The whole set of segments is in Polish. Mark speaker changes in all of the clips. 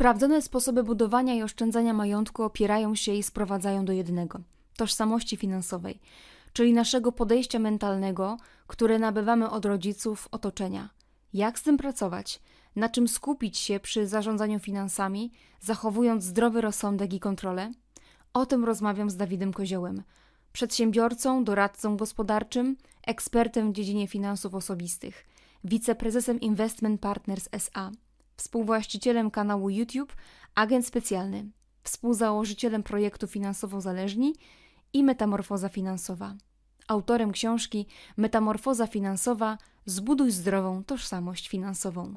Speaker 1: Sprawdzone sposoby budowania i oszczędzania majątku opierają się i sprowadzają do jednego tożsamości finansowej, czyli naszego podejścia mentalnego, które nabywamy od rodziców, otoczenia. Jak z tym pracować? Na czym skupić się przy zarządzaniu finansami, zachowując zdrowy rozsądek i kontrolę? O tym rozmawiam z Dawidem Koziołem, przedsiębiorcą, doradcą gospodarczym, ekspertem w dziedzinie finansów osobistych, wiceprezesem Investment Partners SA, współwłaścicielem kanału YouTube, agent specjalny, współzałożycielem projektu Finansowo Zależni i Metamorfoza Finansowa. Autorem książki Metamorfoza Finansowa Zbuduj zdrową tożsamość finansową.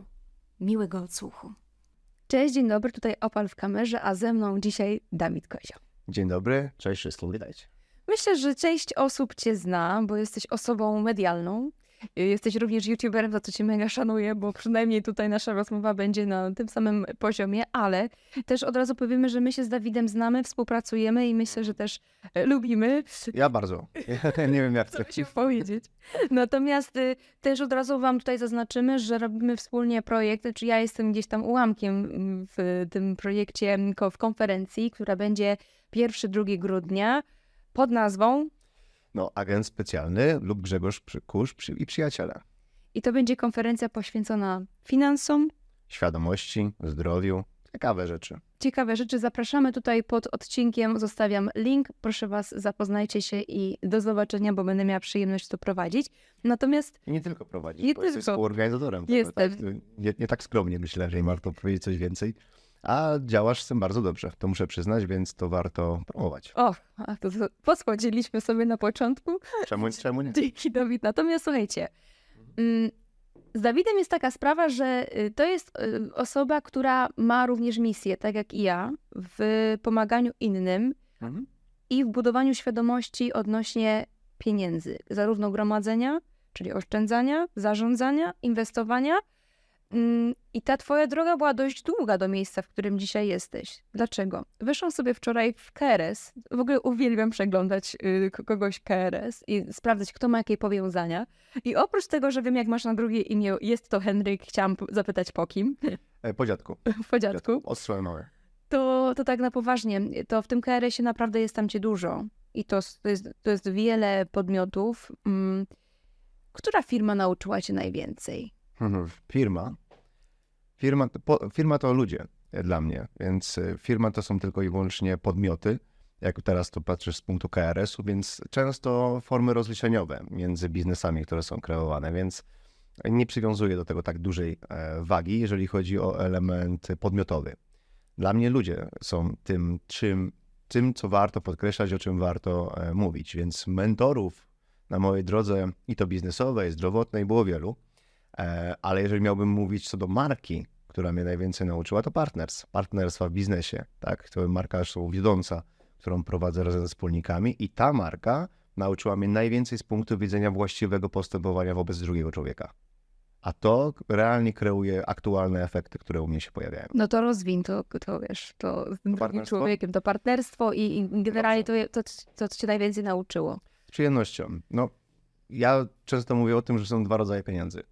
Speaker 1: Miłego odsłuchu. Cześć, dzień dobry, tutaj Opal w kamerze, a ze mną dzisiaj Dawid Kozio.
Speaker 2: Dzień dobry, cześć wszystkim, witajcie.
Speaker 1: Myślę, że część osób Cię zna, bo jesteś osobą medialną. Jesteś również youtuberem, za co cię mega szanuję, bo przynajmniej tutaj nasza rozmowa będzie na tym samym poziomie, ale też od razu powiemy, że my się z Dawidem znamy, współpracujemy i myślę, że też e, lubimy.
Speaker 2: Ja bardzo. Ja nie wiem jak
Speaker 1: to się powiedzieć. Natomiast y, też od razu wam tutaj zaznaczymy, że robimy wspólnie projekt, czy ja jestem gdzieś tam ułamkiem w tym projekcie w konferencji, która będzie 1-2 grudnia pod nazwą
Speaker 2: no, agent specjalny lub Grzegorz Kusz i przyjaciele.
Speaker 1: I to będzie konferencja poświęcona finansom,
Speaker 2: świadomości, zdrowiu, ciekawe rzeczy.
Speaker 1: Ciekawe rzeczy. Zapraszamy tutaj pod odcinkiem. Zostawiam link. Proszę Was, zapoznajcie się i do zobaczenia, bo będę miała przyjemność to prowadzić. Natomiast.
Speaker 2: I nie tylko prowadzić, nie bo tylko. jesteś współorganizatorem.
Speaker 1: Jestem.
Speaker 2: Tak, nie, nie, tak skromnie myślę, że warto powiedzieć coś więcej a działasz z tym bardzo dobrze, to muszę przyznać, więc to warto promować.
Speaker 1: O, to, to posłodziliśmy sobie na początku.
Speaker 2: Czemu, czemu nie?
Speaker 1: Dzięki, Dawid. Natomiast słuchajcie, mm, z Dawidem jest taka sprawa, że y, to jest y, osoba, która ma również misję, tak jak i ja, w pomaganiu innym mhm. i w budowaniu świadomości odnośnie pieniędzy, zarówno gromadzenia, czyli oszczędzania, zarządzania, inwestowania, I ta twoja droga była dość długa do miejsca, w którym dzisiaj jesteś. Dlaczego? Wyszłam sobie wczoraj w KRS. W ogóle uwielbiam przeglądać y, kogoś KRS i sprawdzać, kto ma jakie powiązania. I oprócz tego, że wiem, jak masz na drugie imię, jest to Henryk, chciałam zapytać po kim.
Speaker 2: E, po dziadku.
Speaker 1: po dziadku.
Speaker 2: Ostrze małe.
Speaker 1: To, to tak na poważnie. To w tym KRS-ie naprawdę jest tam cię dużo. I to, to, jest, to jest wiele podmiotów. Mm, która firma nauczyła cię najwięcej?
Speaker 2: Firma? Firma, po, firma to ludzie e, dla mnie, więc e, firma to są tylko i wyłącznie podmioty, jak teraz to patrzysz z punktu KRS-u, więc często formy rozliczeniowe między biznesami, które są kreowane, więc nie przywiązuję do tego tak dużej e, wagi, jeżeli chodzi o element podmiotowy. Dla mnie ludzie są tym, czym, tym, co warto podkreślać, o czym warto mówić, więc mentorów na mojej drodze i to biznesowej, zdrowotnej było wielu, ale jeżeli miałbym mówić co do marki, która mnie najwięcej nauczyła, to partners. Partnerstwa w biznesie, tak? To marka zresztą wiodąca, którą prowadzę razem ze wspólnikami i ta marka nauczyła mnie najwięcej z punktu widzenia właściwego postępowania wobec drugiego człowieka. A to realnie kreuje aktualne efekty, które u mnie się pojawiają.
Speaker 1: No to rozwin to, to wiesz, to z drugim człowiekiem, to partnerstwo i, i generalnie to, to, to, co cię najwięcej nauczyło.
Speaker 2: Z przyjemnością. No, ja często mówię o tym, że są dwa rodzaje pieniędzy.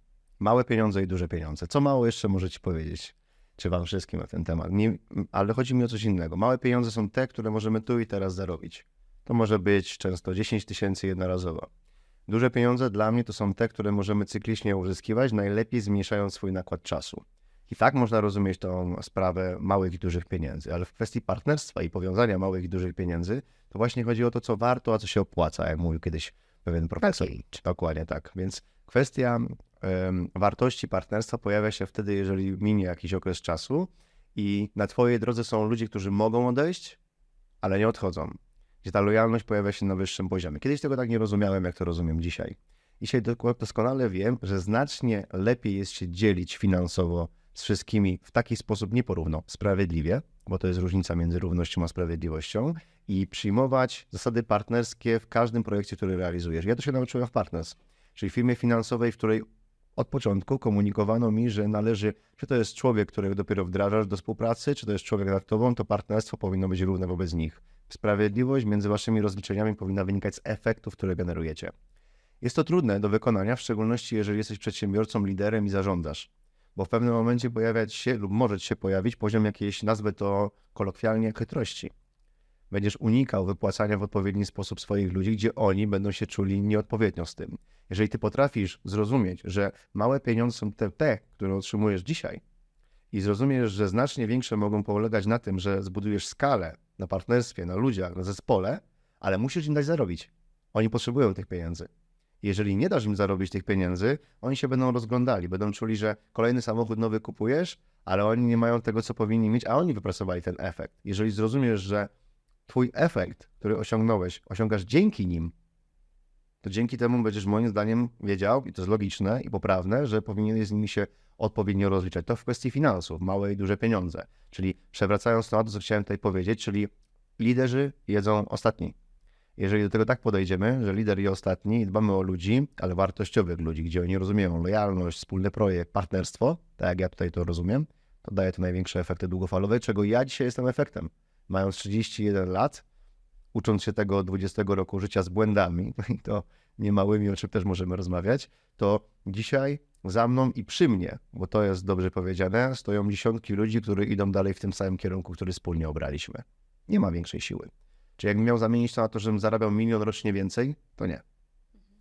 Speaker 2: Małe pieniądze i duże pieniądze. Co mało jeszcze możecie powiedzieć? Czy wam wszystkim na ten temat? Nie, ale chodzi mi o coś innego. Małe pieniądze są te, które możemy tu i teraz zarobić. To może być często 10 tysięcy jednorazowo. Duże pieniądze dla mnie to są te, które możemy cyklicznie uzyskiwać, najlepiej zmniejszając swój nakład czasu. I tak można rozumieć tą sprawę małych i dużych pieniędzy, ale w kwestii partnerstwa i powiązania małych i dużych pieniędzy, to właśnie chodzi o to, co warto, a co się opłaca, jak mówił kiedyś pewien profesor. Okay. Dokładnie tak. Więc kwestia wartości partnerstwa pojawia się wtedy, jeżeli minie jakiś okres czasu i na Twojej drodze są ludzie, którzy mogą odejść, ale nie odchodzą. Gdzie ta lojalność pojawia się na wyższym poziomie. Kiedyś tego tak nie rozumiałem, jak to rozumiem dzisiaj. Dzisiaj doskonale wiem, że znacznie lepiej jest się dzielić finansowo z wszystkimi w taki sposób nieporówno, sprawiedliwie, bo to jest różnica między równością a sprawiedliwością, i przyjmować zasady partnerskie w każdym projekcie, który realizujesz. Ja to się nauczyłem w Partners, czyli firmie finansowej, w której od początku komunikowano mi, że należy, czy to jest człowiek, którego dopiero wdrażasz do współpracy, czy to jest człowiek nad tobą, to partnerstwo powinno być równe wobec nich. Sprawiedliwość między waszymi rozliczeniami powinna wynikać z efektów, które generujecie. Jest to trudne do wykonania, w szczególności jeżeli jesteś przedsiębiorcą, liderem i zarządzasz. bo w pewnym momencie pojawiać się lub może się pojawić poziom jakiejś, nazwę to kolokwialnie, chytrości. Będziesz unikał wypłacania w odpowiedni sposób swoich ludzi, gdzie oni będą się czuli nieodpowiednio z tym. Jeżeli ty potrafisz zrozumieć, że małe pieniądze są te, te które otrzymujesz dzisiaj i zrozumiesz, że znacznie większe mogą polegać na tym, że zbudujesz skalę na partnerstwie, na ludziach, na zespole, ale musisz im dać zarobić. Oni potrzebują tych pieniędzy. Jeżeli nie dasz im zarobić tych pieniędzy, oni się będą rozglądali, będą czuli, że kolejny samochód nowy kupujesz, ale oni nie mają tego, co powinni mieć, a oni wypracowali ten efekt. Jeżeli zrozumiesz, że twój efekt, który osiągnąłeś, osiągasz dzięki nim, to dzięki temu będziesz moim zdaniem wiedział, i to jest logiczne i poprawne, że powinieneś z nimi się odpowiednio rozliczać. To w kwestii finansów, małe i duże pieniądze. Czyli przewracając to, co chciałem tutaj powiedzieć, czyli liderzy jedzą ostatni. Jeżeli do tego tak podejdziemy, że lider i ostatni i dbamy o ludzi, ale wartościowych ludzi, gdzie oni rozumieją lojalność, wspólny projekt, partnerstwo, tak jak ja tutaj to rozumiem, to daje to największe efekty długofalowe, czego ja dzisiaj jestem efektem. Mając 31 lat, ucząc się tego 20 roku życia z błędami, to niemałymi, o czym też możemy rozmawiać, to dzisiaj za mną i przy mnie, bo to jest dobrze powiedziane, stoją dziesiątki ludzi, którzy idą dalej w tym samym kierunku, który wspólnie obraliśmy. Nie ma większej siły. Czy jakbym miał zamienić to na to, żebym zarabiał milion rocznie więcej, to nie.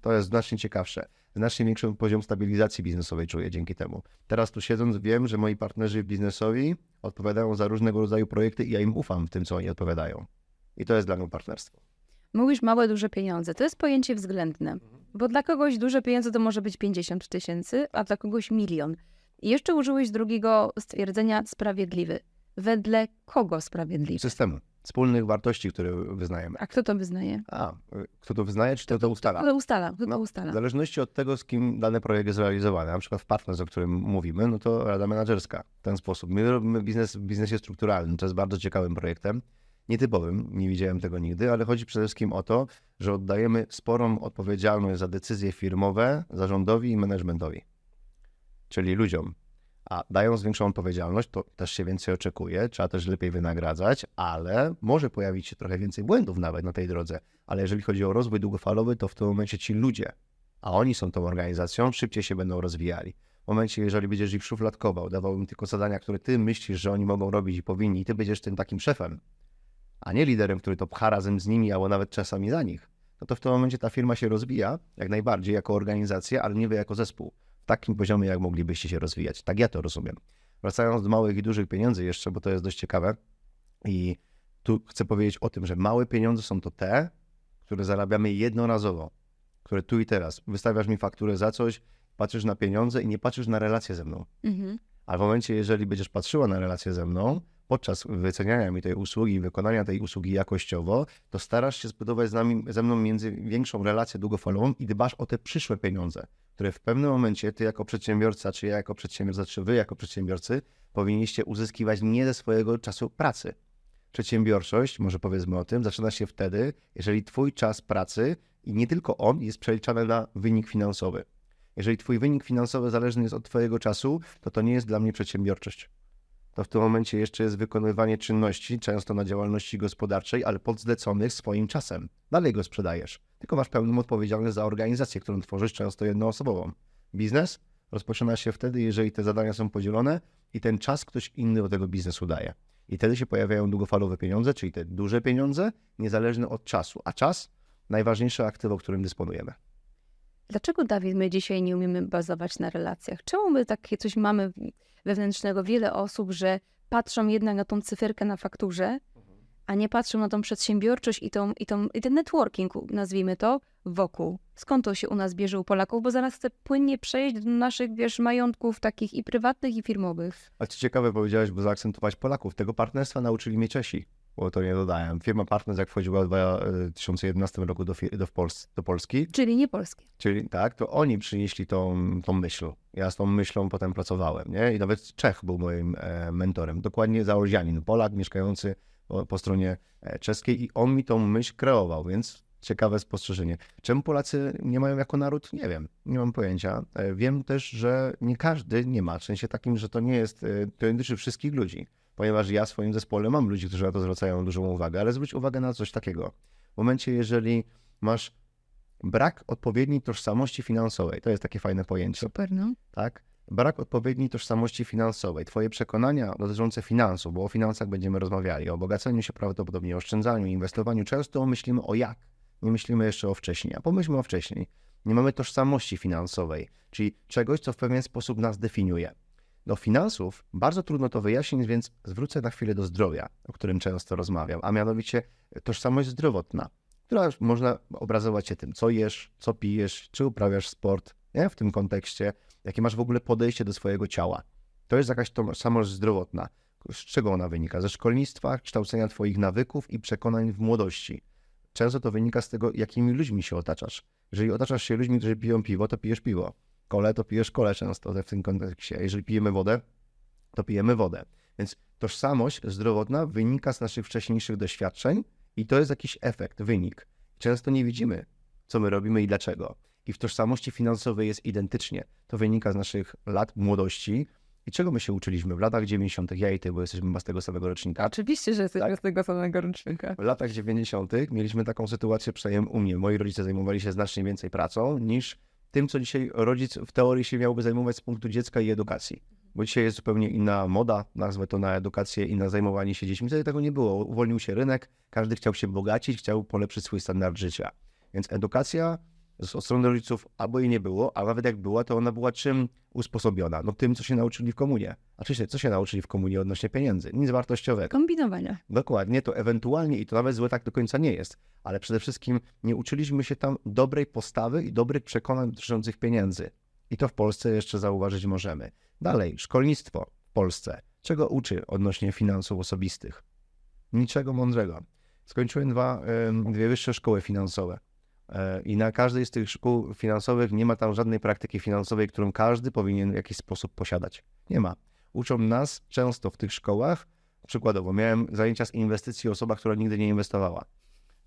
Speaker 2: To jest znacznie ciekawsze. Znacznie większy poziom stabilizacji biznesowej czuję dzięki temu. Teraz tu siedząc wiem, że moi partnerzy biznesowi odpowiadają za różnego rodzaju projekty i ja im ufam w tym, co oni odpowiadają. I to jest dla mnie partnerstwo.
Speaker 1: Mówisz małe, duże pieniądze. To jest pojęcie względne, bo dla kogoś duże pieniądze to może być 50 tysięcy, a dla kogoś milion. I jeszcze użyłeś drugiego stwierdzenia sprawiedliwy. Wedle kogo sprawiedliwy?
Speaker 2: Systemu wspólnych wartości, które wyznajemy.
Speaker 1: A kto to wyznaje?
Speaker 2: A, kto to wyznaje, czy kto to ustala?
Speaker 1: Kto to ustala? Kto
Speaker 2: no,
Speaker 1: to ustala?
Speaker 2: W zależności od tego, z kim dany projekt jest realizowany, na przykład w partnerze, o którym mówimy, no to Rada Menedżerska w ten sposób. My robimy biznes w biznesie strukturalnym, to jest bardzo ciekawym projektem, nietypowym, nie widziałem tego nigdy, ale chodzi przede wszystkim o to, że oddajemy sporą odpowiedzialność za decyzje firmowe zarządowi i managementowi, czyli ludziom a dając większą odpowiedzialność, to też się więcej oczekuje, trzeba też lepiej wynagradzać, ale może pojawić się trochę więcej błędów nawet na tej drodze. Ale jeżeli chodzi o rozwój długofalowy, to w tym momencie ci ludzie, a oni są tą organizacją, szybciej się będą rozwijali. W momencie, jeżeli będziesz ich szufladkował, dawał im tylko zadania, które ty myślisz, że oni mogą robić i powinni, i ty będziesz tym takim szefem, a nie liderem, który to pcha razem z nimi, albo nawet czasami za nich, no to w tym momencie ta firma się rozwija, jak najbardziej, jako organizacja, ale nie wy jako zespół w takim poziomie, jak moglibyście się rozwijać. Tak ja to rozumiem. Wracając do małych i dużych pieniędzy jeszcze, bo to jest dość ciekawe i tu chcę powiedzieć o tym, że małe pieniądze są to te, które zarabiamy jednorazowo, które tu i teraz. Wystawiasz mi fakturę za coś, patrzysz na pieniądze i nie patrzysz na relacje ze mną. Mhm. A w momencie, jeżeli będziesz patrzyła na relacje ze mną, podczas wyceniania mi tej usługi wykonania tej usługi jakościowo, to starasz się zbudować z nami, ze mną między większą relację długofalową i dbasz o te przyszłe pieniądze, które w pewnym momencie ty jako przedsiębiorca, czy ja jako przedsiębiorca, czy wy jako przedsiębiorcy powinniście uzyskiwać nie ze swojego czasu pracy. Przedsiębiorczość, może powiedzmy o tym, zaczyna się wtedy, jeżeli twój czas pracy i nie tylko on jest przeliczany na wynik finansowy. Jeżeli twój wynik finansowy zależny jest od twojego czasu, to to nie jest dla mnie przedsiębiorczość to w tym momencie jeszcze jest wykonywanie czynności, często na działalności gospodarczej, ale podzleconych swoim czasem. Dalej go sprzedajesz, tylko masz pełną odpowiedzialność za organizację, którą tworzysz, często jednoosobową. Biznes rozpoczyna się wtedy, jeżeli te zadania są podzielone i ten czas ktoś inny do tego biznesu daje. I wtedy się pojawiają długofalowe pieniądze, czyli te duże pieniądze, niezależne od czasu. A czas najważniejsze aktywo, którym dysponujemy.
Speaker 1: Dlaczego, Dawid, my dzisiaj nie umiemy bazować na relacjach? Czemu my takie coś mamy wewnętrznego, wiele osób, że patrzą jednak na tą cyferkę na fakturze, a nie patrzą na tą przedsiębiorczość i, tą, i, tą, i ten networking, nazwijmy to, wokół. Skąd to się u nas bierze u Polaków? Bo zaraz chcę płynnie przejść do naszych, wiesz, majątków takich i prywatnych, i firmowych.
Speaker 2: A co ciekawe powiedziałeś, bo zaakcentować Polaków. Tego partnerstwa nauczyli mnie Czesi bo to nie dodałem. Firma Partners, jak wchodziła w 2011 roku do, do, Pols do Polski.
Speaker 1: Czyli nie polskie.
Speaker 2: Czyli tak, to oni przynieśli tą, tą myśl. Ja z tą myślą potem pracowałem, nie? I nawet Czech był moim e, mentorem. Dokładnie zaorzianin, Polak mieszkający po, po stronie e, czeskiej i on mi tą myśl kreował, więc ciekawe spostrzeżenie. Czemu Polacy nie mają jako naród? Nie wiem, nie mam pojęcia. E, wiem też, że nie każdy nie ma, w sensie takim, że to nie jest, e, to dotyczy wszystkich ludzi ponieważ ja w swoim zespole mam ludzi, którzy na to zwracają dużą uwagę, ale zwróć uwagę na coś takiego. W momencie, jeżeli masz brak odpowiedniej tożsamości finansowej, to jest takie fajne pojęcie.
Speaker 1: Super, no.
Speaker 2: Tak? brak odpowiedniej tożsamości finansowej, twoje przekonania dotyczące finansów, bo o finansach będziemy rozmawiali, o bogaceniu się prawdopodobnie, oszczędzaniu, inwestowaniu, często myślimy o jak, nie myślimy jeszcze o wcześniej, a pomyślmy o wcześniej. Nie mamy tożsamości finansowej, czyli czegoś, co w pewien sposób nas definiuje. Do finansów bardzo trudno to wyjaśnić, więc zwrócę na chwilę do zdrowia, o którym często rozmawiam, a mianowicie tożsamość zdrowotna, która można obrazować się tym, co jesz, co pijesz, czy uprawiasz sport, nie? w tym kontekście, jakie masz w ogóle podejście do swojego ciała. To jest jakaś tożsamość zdrowotna. Z czego ona wynika? Ze szkolnictwa, kształcenia Twoich nawyków i przekonań w młodości. Często to wynika z tego, jakimi ludźmi się otaczasz. Jeżeli otaczasz się ludźmi, którzy piją piwo, to pijesz piwo. Kole, to pijesz kole często w tym kontekście. Jeżeli pijemy wodę, to pijemy wodę. Więc tożsamość zdrowotna wynika z naszych wcześniejszych doświadczeń i to jest jakiś efekt, wynik. Często nie widzimy, co my robimy i dlaczego. I w tożsamości finansowej jest identycznie. To wynika z naszych lat młodości. I czego my się uczyliśmy w latach 90., ja i ty, bo jesteśmy z tego samego rocznika.
Speaker 1: Oczywiście, że jesteśmy
Speaker 2: Tak.
Speaker 1: z tego samego rocznika.
Speaker 2: W latach 90. mieliśmy taką sytuację, przynajmniej u mnie. Moi rodzice zajmowali się znacznie więcej pracą niż tym, co dzisiaj rodzic w teorii się miałby zajmować z punktu dziecka i edukacji. Bo dzisiaj jest zupełnie inna moda, nazwę to na edukację i na zajmowanie się dziećmi. Wtedy tego nie było. Uwolnił się rynek, każdy chciał się bogacić, chciał polepszyć swój standard życia. Więc edukacja od strony rodziców albo jej nie było, a nawet jak była, to ona była czym usposobiona? No tym, co się nauczyli w komunie. A czy co się nauczyli w komunie odnośnie pieniędzy? Nic wartościowego.
Speaker 1: Kombinowania.
Speaker 2: Dokładnie, to ewentualnie, i to nawet złe tak do końca nie jest, ale przede wszystkim nie uczyliśmy się tam dobrej postawy i dobrych przekonań dotyczących pieniędzy. I to w Polsce jeszcze zauważyć możemy. Dalej, szkolnictwo w Polsce. Czego uczy odnośnie finansów osobistych? Niczego mądrego. Skończyłem dwa, dwie wyższe szkoły finansowe. E, I na każdej z tych szkół finansowych nie ma tam żadnej praktyki finansowej, którą każdy powinien w jakiś sposób posiadać. Nie ma. Uczą nas często w tych szkołach, przykładowo miałem zajęcia z inwestycji osoba, która nigdy nie inwestowała.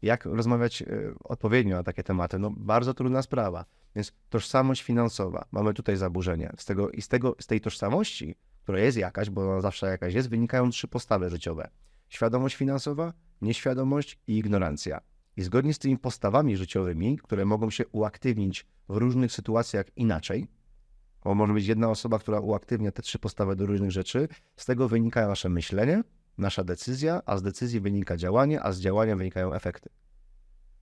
Speaker 2: Jak rozmawiać e, odpowiednio na takie tematy? No bardzo trudna sprawa. Więc tożsamość finansowa, mamy tutaj zaburzenie. Z tego, I z, tego, z tej tożsamości, która jest jakaś, bo ona zawsze jakaś jest, wynikają trzy postawy życiowe. Świadomość finansowa, nieświadomość i ignorancja. I zgodnie z tymi postawami życiowymi, które mogą się uaktywnić w różnych sytuacjach inaczej, bo może być jedna osoba, która uaktywnia te trzy postawy do różnych rzeczy, z tego wynika nasze myślenie, nasza decyzja, a z decyzji wynika działanie, a z działania wynikają efekty.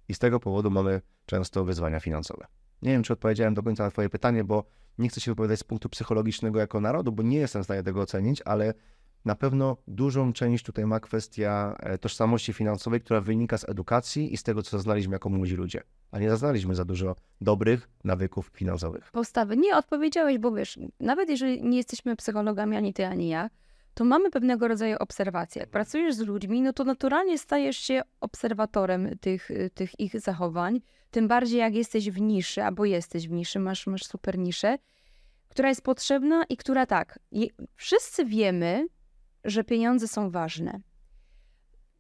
Speaker 2: I z tego powodu mamy często wyzwania finansowe. Nie wiem, czy odpowiedziałem do końca na Twoje pytanie, bo nie chcę się wypowiadać z punktu psychologicznego jako narodu, bo nie jestem w stanie tego ocenić, ale na pewno dużą część tutaj ma kwestia e, tożsamości finansowej, która wynika z edukacji i z tego, co zaznaliśmy jako młodzi ludzie. A nie zaznaliśmy za dużo dobrych nawyków finansowych.
Speaker 1: Postawy. Nie odpowiedziałeś, bo wiesz, nawet jeżeli nie jesteśmy psychologami, ani ty, ani ja, to mamy pewnego rodzaju obserwacje. Pracujesz z ludźmi, no to naturalnie stajesz się obserwatorem tych, tych ich zachowań. Tym bardziej jak jesteś w niszy, albo jesteś w niszy, masz, masz super niszę, która jest potrzebna i która tak, wszyscy wiemy, że pieniądze są ważne.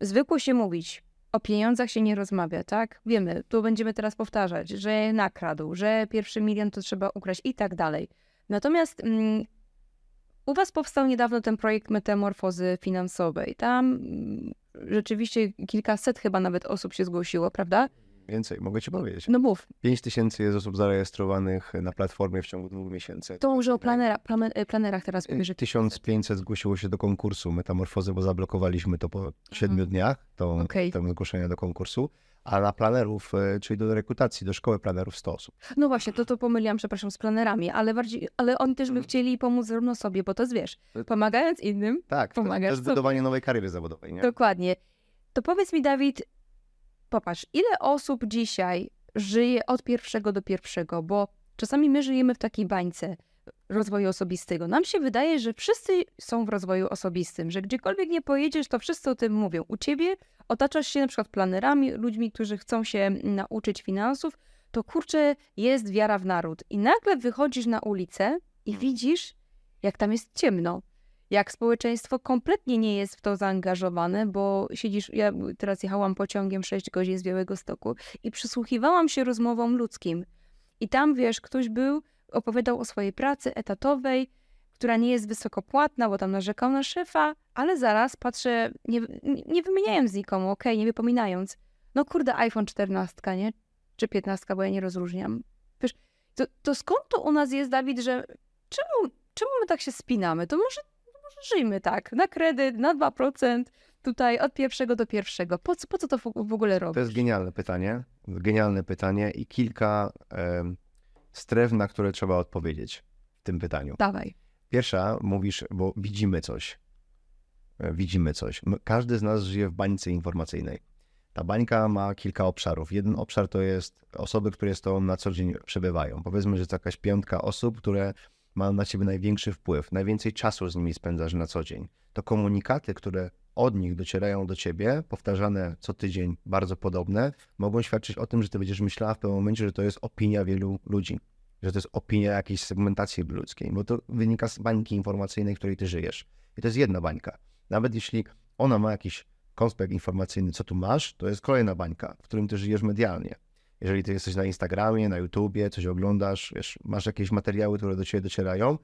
Speaker 1: Zwykło się mówić, o pieniądzach się nie rozmawia, tak? Wiemy, tu będziemy teraz powtarzać, że nakradł, że pierwszy milion to trzeba ukraść i tak dalej. Natomiast mm, u Was powstał niedawno ten projekt metamorfozy finansowej. Tam mm, rzeczywiście kilkaset chyba nawet osób się zgłosiło, prawda?
Speaker 2: Więcej, mogę Ci powiedzieć.
Speaker 1: No mów,
Speaker 2: 5 tysięcy jest osób zarejestrowanych na platformie w ciągu dwóch miesięcy.
Speaker 1: to może o planera, plame- planerach teraz
Speaker 2: Y,
Speaker 1: powiesz. że-
Speaker 2: 1500 zgłosiło się do konkursu Metamorfozy, bo zablokowaliśmy to po 7 dniach, to, to zgłoszenie do konkursu, a na planerów, y, czyli do rekrutacji, do szkoły planerów 100 osób.
Speaker 1: No właśnie, to to pomyliłam, przepraszam, z planerami, ale bardziej, ale oni też by
Speaker 2: Mhm.
Speaker 1: chcieli pomóc zarówno sobie, bo to wiesz, pomagając innym,
Speaker 2: Tak, to, to
Speaker 1: Pomagasz
Speaker 2: jest budowanie nowej kariery zawodowej, nie?
Speaker 1: Dokładnie. To powiedz mi, Dawid, popatrz, ile osób dzisiaj żyje od pierwszego do pierwszego, bo czasami my żyjemy w takiej bańce rozwoju osobistego. Nam się wydaje, że wszyscy są w rozwoju osobistym, że gdziekolwiek nie pojedziesz, to wszyscy o tym mówią. U ciebie otaczasz się na przykład planerami, ludźmi, którzy chcą się nauczyć finansów, to kurczę, jest wiara w naród. I nagle wychodzisz na ulicę i widzisz, jak tam jest ciemno jak społeczeństwo kompletnie nie jest w to zaangażowane, bo siedzisz, ja teraz jechałam pociągiem 6 godzin z Białego Stoku i przysłuchiwałam się rozmowom ludzkim. I tam, wiesz, ktoś był, opowiadał o swojej pracy etatowej, która nie jest wysoko płatna, bo tam narzekał na szefa, ale zaraz patrzę, nie, nie wymieniając nikomu, okej, nie wypominając. No kurde, iPhone 14, nie? Czy 15, bo ja nie rozróżniam. Wiesz, to, to skąd to u nas jest, Dawid, że czemu czemu my tak się spinamy? To może żyjmy tak, na kredyt, na 2%, tutaj od pierwszego do pierwszego. Po co, po co to w ogóle robić?
Speaker 2: To jest genialne pytanie. Genialne pytanie i kilka em, stref, na które trzeba odpowiedzieć w tym pytaniu.
Speaker 1: Dawaj.
Speaker 2: Pierwsza, mówisz, bo widzimy coś. E, Widzimy coś. Każdy z nas żyje w bańce informacyjnej. Ta bańka ma kilka obszarów. Jeden obszar to jest osoby, które z tobą na co dzień przebywają. Powiedzmy, że jest jakaś piątka osób, które mają na ciebie największy wpływ, najwięcej czasu z nimi spędzasz na co dzień. To komunikaty, które od nich docierają do ciebie, powtarzane co tydzień, bardzo podobne, mogą świadczyć o tym, że ty będziesz myślała w pewnym momencie, że to jest opinia wielu ludzi że to jest opinia jakiejś segmentacji ludzkiej, bo to wynika z bańki informacyjnej, w której ty żyjesz. I to jest jedna bańka. Nawet jeśli ona ma jakiś konspekt informacyjny, co tu masz, to jest kolejna bańka, w którym ty żyjesz medialnie. Jeżeli ty jesteś na Instagramie, na YouTubie, coś oglądasz, wiesz, masz jakieś materiały, które do ciebie docierają,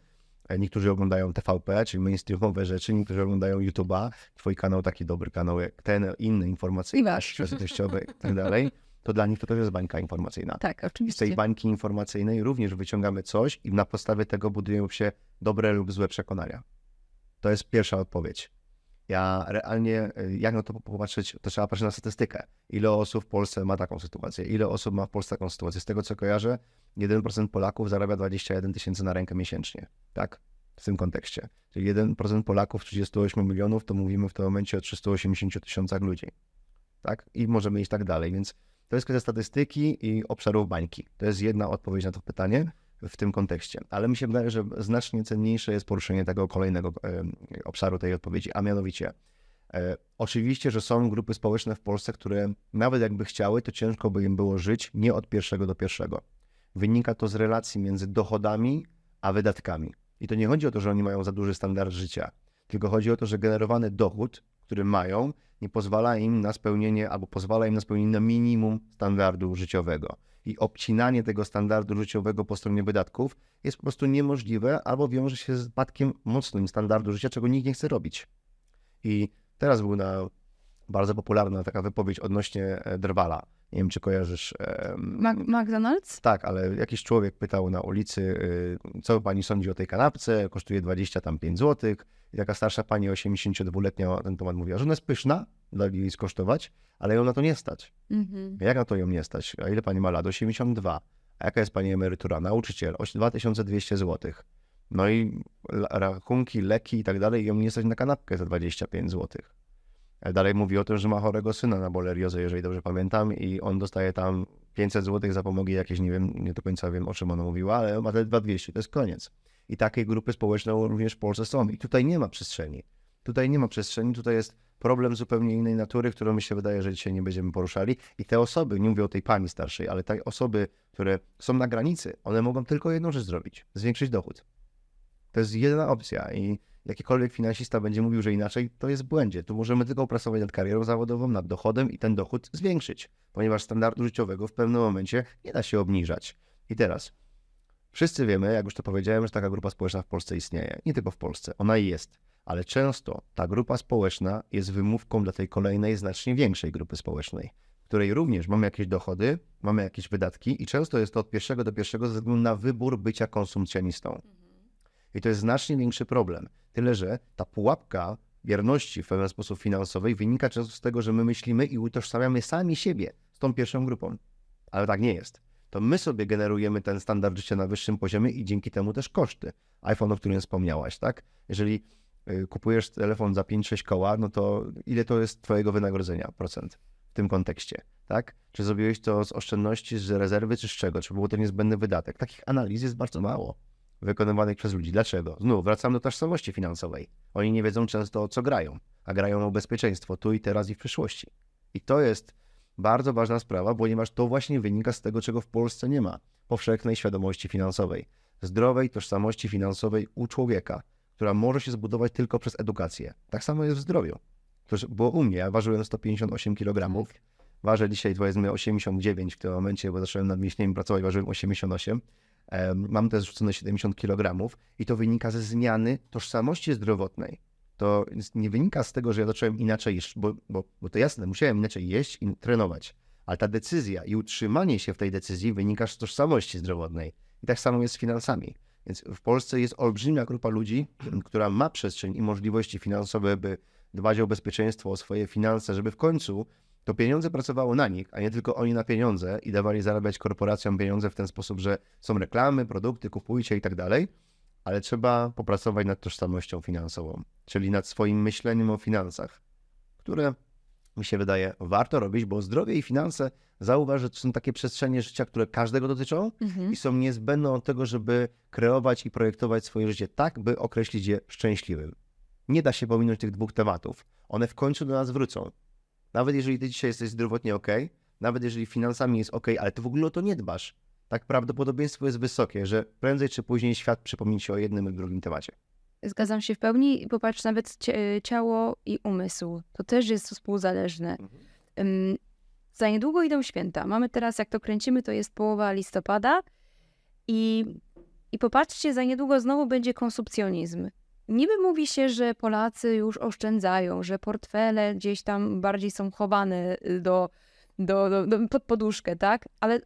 Speaker 2: e, niektórzy oglądają TVP, czyli mainstreamowe rzeczy, niektórzy oglądają YouTube'a, twój kanał taki dobry kanał jak ten, inny informacyjny, treściowy i tak dalej, to dla nich to też jest bańka informacyjna.
Speaker 1: Tak,
Speaker 2: Z tej
Speaker 1: oczywiście.
Speaker 2: bańki informacyjnej również wyciągamy coś i na podstawie tego budują się dobre lub złe przekonania. To jest pierwsza odpowiedź. Ja realnie, y, jak na to popatrzeć, to trzeba patrzeć na statystykę. Ile osób w Polsce ma taką sytuację? Ile osób ma w Polsce taką sytuację? Z tego co kojarzę, 1% Polaków zarabia 21 tysięcy na rękę miesięcznie. Tak? W tym kontekście. Czyli 1% Polaków, 38 milionów, to mówimy w tym momencie o 380 tysiącach ludzi. Tak? I możemy iść tak dalej. Więc to jest kwestia statystyki i obszarów bańki. To jest jedna odpowiedź na to pytanie w tym kontekście. Ale mi się wydaje, że znacznie cenniejsze jest poruszenie tego kolejnego e, obszaru tej odpowiedzi, a mianowicie e, oczywiście, że są grupy społeczne w Polsce, które nawet jakby chciały, to ciężko by im było żyć nie od pierwszego do pierwszego. Wynika to z relacji między dochodami a wydatkami. I to nie chodzi o to, że oni mają za duży standard życia, tylko chodzi o to, że generowany dochód, który mają, nie pozwala im na spełnienie, albo pozwala im na spełnienie na minimum standardu życiowego. I obcinanie tego standardu życiowego po stronie wydatków jest po prostu niemożliwe, albo wiąże się z spadkiem mocnym standardu życia, czego nikt nie chce robić. I teraz był na bardzo popularna taka wypowiedź odnośnie e, Drwala. Nie wiem, czy kojarzysz.
Speaker 1: Mac- McDonald's?
Speaker 2: tak, ale jakiś człowiek pytał na ulicy, y, co pani sądzi o tej kanapce, kosztuje 20 tam 5 zł. I taka starsza pani 82-letnia na ten temat mówiła, że ona jest pyszna, dla jej skosztować, ale ją na to nie stać.
Speaker 1: Mhm.
Speaker 2: Jak na to ją nie stać? A ile pani ma lat? 82. A jaka jest pani emerytura? Nauczyciel, oś- 2200 zł. No i rachunki, leki i tak dalej, ją nie stać na kanapkę za 25 zł. E, Dalej mówi o tym, że ma chorego syna na boleriozę, jeżeli dobrze pamiętam, i on dostaje tam 500 zł za pomogi jakieś, nie wiem, nie do końca wiem, o czym ona mówiła, ale ma te 2200, to jest koniec. I takiej grupy społeczne również w Polsce są. I tutaj nie ma przestrzeni. Tutaj nie ma przestrzeni, tutaj jest problem zupełnie innej natury, którą mi się wydaje, że dzisiaj nie będziemy poruszali. I te osoby, nie mówię o tej pani starszej, ale te osoby, które są na granicy, one mogą tylko jedną rzecz zrobić: zwiększyć dochód. To jest jedyna opcja i jakikolwiek finansista będzie mówił, że inaczej, to jest błędzie. Tu możemy tylko pracować nad karierą zawodową, nad dochodem i ten dochód zwiększyć, ponieważ standardu życiowego w pewnym momencie nie da się obniżać. I teraz, wszyscy wiemy, jak już to powiedziałem, że taka grupa społeczna w Polsce istnieje. Nie tylko w Polsce, ona jest. Ale często ta grupa społeczna jest wymówką dla tej kolejnej, znacznie większej grupy społecznej, w której również mamy jakieś dochody, mamy jakieś wydatki i często jest to od pierwszego do pierwszego ze względu na wybór bycia konsumpcjonistą. I to jest znacznie większy problem. Tyle, że ta pułapka wierności w pewien sposób finansowej wynika często z tego, że my myślimy i utożsamiamy sami siebie z tą pierwszą grupą. Ale tak nie jest. To my sobie generujemy ten standard życia na wyższym poziomie i dzięki temu też koszty. iPhone, o którym wspomniałaś, tak? Jeżeli y, kupujesz telefon za 5-6 koła, no to ile to jest twojego wynagrodzenia procent w tym kontekście, tak? Czy zrobiłeś to z oszczędności, z rezerwy, czy z czego? Czy był to niezbędny wydatek? Takich analiz jest bardzo mało wykonywanych przez ludzi. Dlaczego? Znów wracam do tożsamości finansowej. Oni nie wiedzą często o co grają, a grają o bezpieczeństwo tu i teraz i w przyszłości. I to jest bardzo ważna sprawa, ponieważ to właśnie wynika z tego, czego w Polsce nie ma. Powszechnej świadomości finansowej, zdrowej tożsamości finansowej u człowieka, która może się zbudować tylko przez edukację. Tak samo jest w zdrowiu. Było u mnie, ja ważyłem 158 kg, ważę dzisiaj powiedzmy 89 w tym momencie, bo zacząłem nad mięśniami pracować, ważyłem 88. Mam też rzucone 70 kg i to wynika ze zmiany tożsamości zdrowotnej. To nie wynika z tego, że ja zacząłem inaczej jeść, bo, bo, bo to jasne, musiałem inaczej jeść i trenować. Ale ta decyzja i utrzymanie się w tej decyzji wynika z tożsamości zdrowotnej. I tak samo jest z finansami. Więc w Polsce jest olbrzymia grupa ludzi, która ma przestrzeń i możliwości finansowe, by dbać o bezpieczeństwo, o swoje finanse, żeby w końcu to pieniądze pracowało na nich, a nie tylko oni na pieniądze i dawali zarabiać korporacjom pieniądze w ten sposób, że są reklamy, produkty, kupujcie i tak dalej, ale trzeba popracować nad tożsamością finansową, czyli nad swoim myśleniem o finansach, które mi się wydaje warto robić, bo zdrowie i finanse zauważ, że to są takie przestrzenie życia, które każdego dotyczą
Speaker 1: Mhm.
Speaker 2: i są niezbędne od tego, żeby kreować i projektować swoje życie tak, by określić je szczęśliwym. Nie da się pominąć tych dwóch tematów. One w końcu do nas wrócą. Nawet jeżeli ty dzisiaj jesteś zdrowotnie ok, nawet jeżeli finansami jest ok, ale ty w ogóle o to nie dbasz, tak prawdopodobieństwo jest wysokie, że prędzej czy później świat przypomni ci o jednym lub drugim temacie.
Speaker 1: Zgadzam się w pełni. Popatrz, nawet ciało i umysł. To też jest współzależne. Ym, Za niedługo idą święta. Mamy teraz, jak to kręcimy, to jest połowa listopada. I, I popatrzcie, za niedługo znowu będzie konsumpcjonizm. Niby mówi się, że Polacy już oszczędzają, że portfele gdzieś tam bardziej są chowane y, do, do, do, do, pod poduszkę, tak? Ale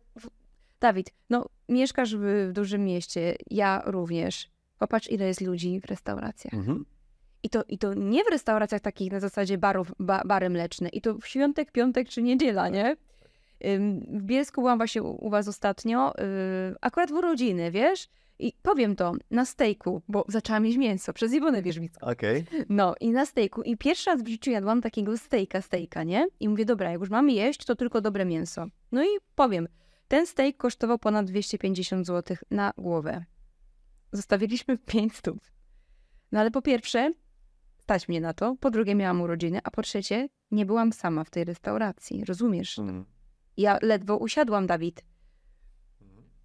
Speaker 1: Dawid, no mieszkasz w, w dużym mieście, ja również. Popatrz, ile jest ludzi w restauracjach. I to, I to nie w restauracjach takich na zasadzie barów, ba, bary mleczne. I to w świątek, piątek czy niedziela, nie? W Bielsku byłam właśnie u, u was ostatnio, akurat w urodziny, wiesz? I powiem to, na stejku, bo zaczęłam jeść mięso przez Iwonę Wierzbicką.
Speaker 2: Okej.
Speaker 1: No i na stejku. I pierwszy raz w życiu jadłam takiego stejka, stejka, nie? I mówię, dobra, jak już mamy jeść, to tylko dobre mięso. No i powiem, ten stejk kosztował ponad 250 zł na głowę. Zostawiliśmy 5 stóp. No ale po pierwsze, stać mnie na to, po drugie miałam urodziny, a po trzecie, nie byłam sama w tej restauracji, rozumiesz?
Speaker 2: Mhm.
Speaker 1: Ja ledwo usiadłam, Dawid.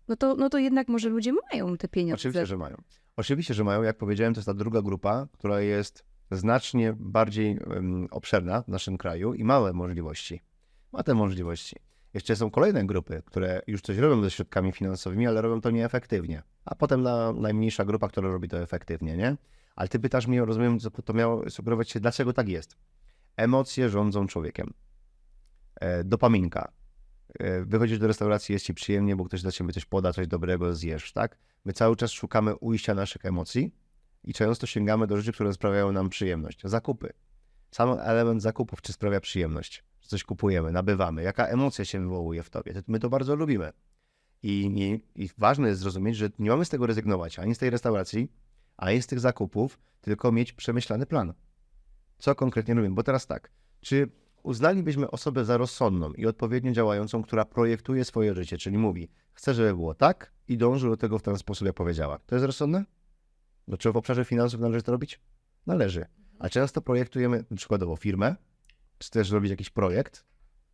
Speaker 1: No to, no to jednak może ludzie mają te pieniądze.
Speaker 2: Oczywiście, że mają. Oczywiście, że mają. Jak powiedziałem, to jest ta druga grupa, która jest znacznie bardziej em, obszerna w naszym kraju i małe możliwości. Ma te możliwości. Jeszcze są kolejne grupy, które już coś robią ze środkami finansowymi, ale robią to nieefektywnie. A potem na najmniejsza grupa, która robi to efektywnie, nie? Ale ty pytasz mnie, rozumiem, co to miało sugerować się, dlaczego tak jest. Emocje rządzą człowiekiem. E, dopaminka. E, wychodzisz do restauracji, jest ci przyjemnie, bo ktoś dla ciebie coś poda, coś dobrego zjesz, tak? My cały czas szukamy ujścia naszych emocji i często sięgamy do rzeczy, które sprawiają nam przyjemność. Zakupy. Sam element zakupów, czy sprawia przyjemność, że coś kupujemy, nabywamy, jaka emocja się wywołuje w tobie. To My to bardzo lubimy. I, i, I ważne jest zrozumieć, że nie mamy z tego rezygnować, ani z tej restauracji, ani z tych zakupów, tylko mieć przemyślany plan. Co konkretnie robimy? Bo teraz tak, czy uznalibyśmy osobę za rozsądną i odpowiednio działającą, która projektuje swoje życie, czyli mówi, chcę, żeby było tak i dąży do tego w ten sposób, jak powiedziała. To jest rozsądne? No, czy w obszarze finansów należy to robić? Należy. A często projektujemy przykładowo firmę, czy też robić jakiś projekt.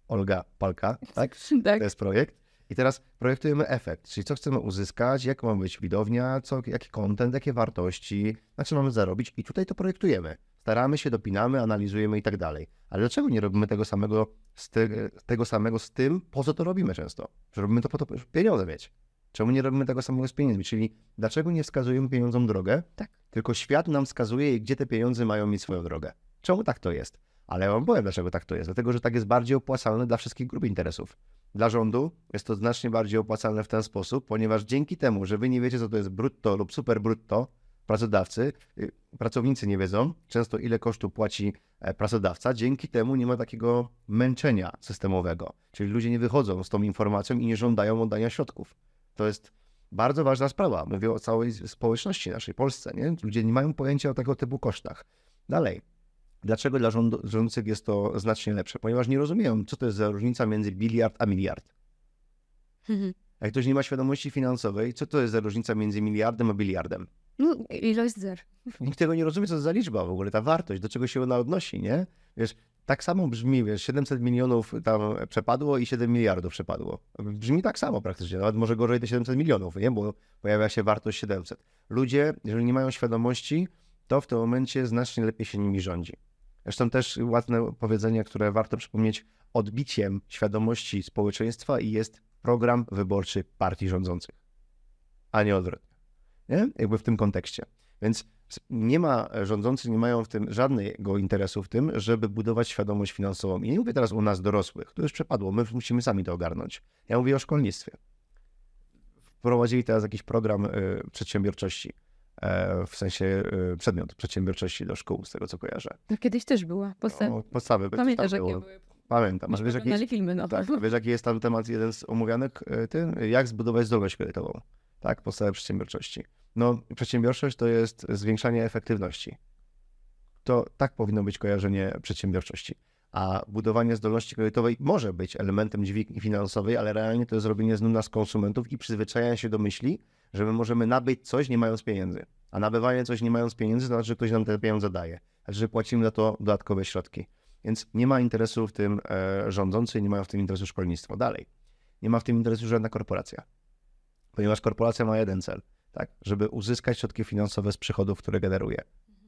Speaker 2: Olga Palka, tak?
Speaker 1: tak.
Speaker 2: To jest projekt. I teraz projektujemy efekt, czyli co chcemy uzyskać, jak ma być widownia, co, jaki content, jakie wartości, na czym mamy zarobić i tutaj to projektujemy. Staramy się, dopinamy, analizujemy i tak dalej. Ale dlaczego nie robimy tego samego z, te, tego samego z tym, po co to robimy często? Że robimy to po to, żeby pieniądze mieć. Czemu nie robimy tego samego z pieniędzmi? Czyli dlaczego nie wskazujemy pieniądzom drogę,
Speaker 1: Tak.
Speaker 2: tylko świat nam wskazuje, gdzie te pieniądze mają mieć swoją drogę. Czemu tak to jest? Ale ja wam powiem, dlaczego tak to jest. Dlatego, że tak jest bardziej opłacalne dla wszystkich grup interesów. Dla rządu jest to znacznie bardziej opłacalne w ten sposób, ponieważ dzięki temu, że wy nie wiecie, co to jest brutto lub super brutto, pracodawcy, y, pracownicy nie wiedzą często, ile kosztu płaci e, pracodawca, dzięki temu nie ma takiego męczenia systemowego. Czyli ludzie nie wychodzą z tą informacją i nie żądają oddania środków. To jest bardzo ważna sprawa. Mówię o całej społeczności naszej, Polsce. Nie? Ludzie nie mają pojęcia o tego typu kosztach. Dalej. Dlaczego dla rząd- rządzących jest to znacznie lepsze? Ponieważ nie rozumieją, co to jest za różnica między biliard a miliard.
Speaker 1: Mhm.
Speaker 2: Jak ktoś nie ma świadomości finansowej, co to jest za różnica między miliardem a biliardem?
Speaker 1: No, ilość zer.
Speaker 2: Nikt tego nie rozumie, co to za liczba w ogóle, ta wartość, do czego się ona odnosi, nie? Wiesz, tak samo brzmi, wiesz, 700 milionów tam przepadło i 7 miliardów przepadło. Brzmi tak samo praktycznie, nawet może gorzej te 700 milionów, nie? Bo pojawia się wartość 700. Ludzie, jeżeli nie mają świadomości, to w tym momencie znacznie lepiej się nimi rządzi. Zresztą też ładne powiedzenie, które warto przypomnieć, odbiciem świadomości społeczeństwa i jest program wyborczy partii rządzących, a nie odwrotnie. Nie? Jakby w tym kontekście. Więc nie ma, rządzący nie mają w tym żadnego interesu w tym, żeby budować świadomość finansową. I nie mówię teraz u nas dorosłych, to już przepadło, my musimy sami to ogarnąć. Ja mówię o szkolnictwie. wprowadzili teraz jakiś program y, przedsiębiorczości, e, w sensie y, przedmiot przedsiębiorczości do szkół, z tego co kojarzę.
Speaker 1: To kiedyś też była.
Speaker 2: No, podstawy.
Speaker 1: Pamiętasz,
Speaker 2: tam
Speaker 1: jakie były?
Speaker 2: Pamiętam. A wiesz, jaki jest,
Speaker 1: filmy na
Speaker 2: tak,
Speaker 1: to.
Speaker 2: a wiesz, jaki jest tam temat jeden z omówianych? y, Ty? Jak zbudować zdolność kredytową. Tak, podstawę przedsiębiorczości. No, przedsiębiorczość to jest zwiększanie efektywności. To tak powinno być kojarzenie przedsiębiorczości. A budowanie zdolności kredytowej może być elementem dźwigni finansowej, ale realnie to jest robienie z nas konsumentów i przyzwyczajanie się do myśli, że my możemy nabyć coś nie mając pieniędzy. A nabywanie coś nie mając pieniędzy to znaczy, że ktoś nam te pieniądze daje. Znaczy, że płacimy za to dodatkowe środki. Więc nie ma interesu w tym e, rządzący, nie ma w tym interesu szkolnictwo. Dalej. Nie ma w tym interesu żadna korporacja. Ponieważ korporacja ma jeden cel, tak? Żeby uzyskać środki finansowe z przychodów, które generuje.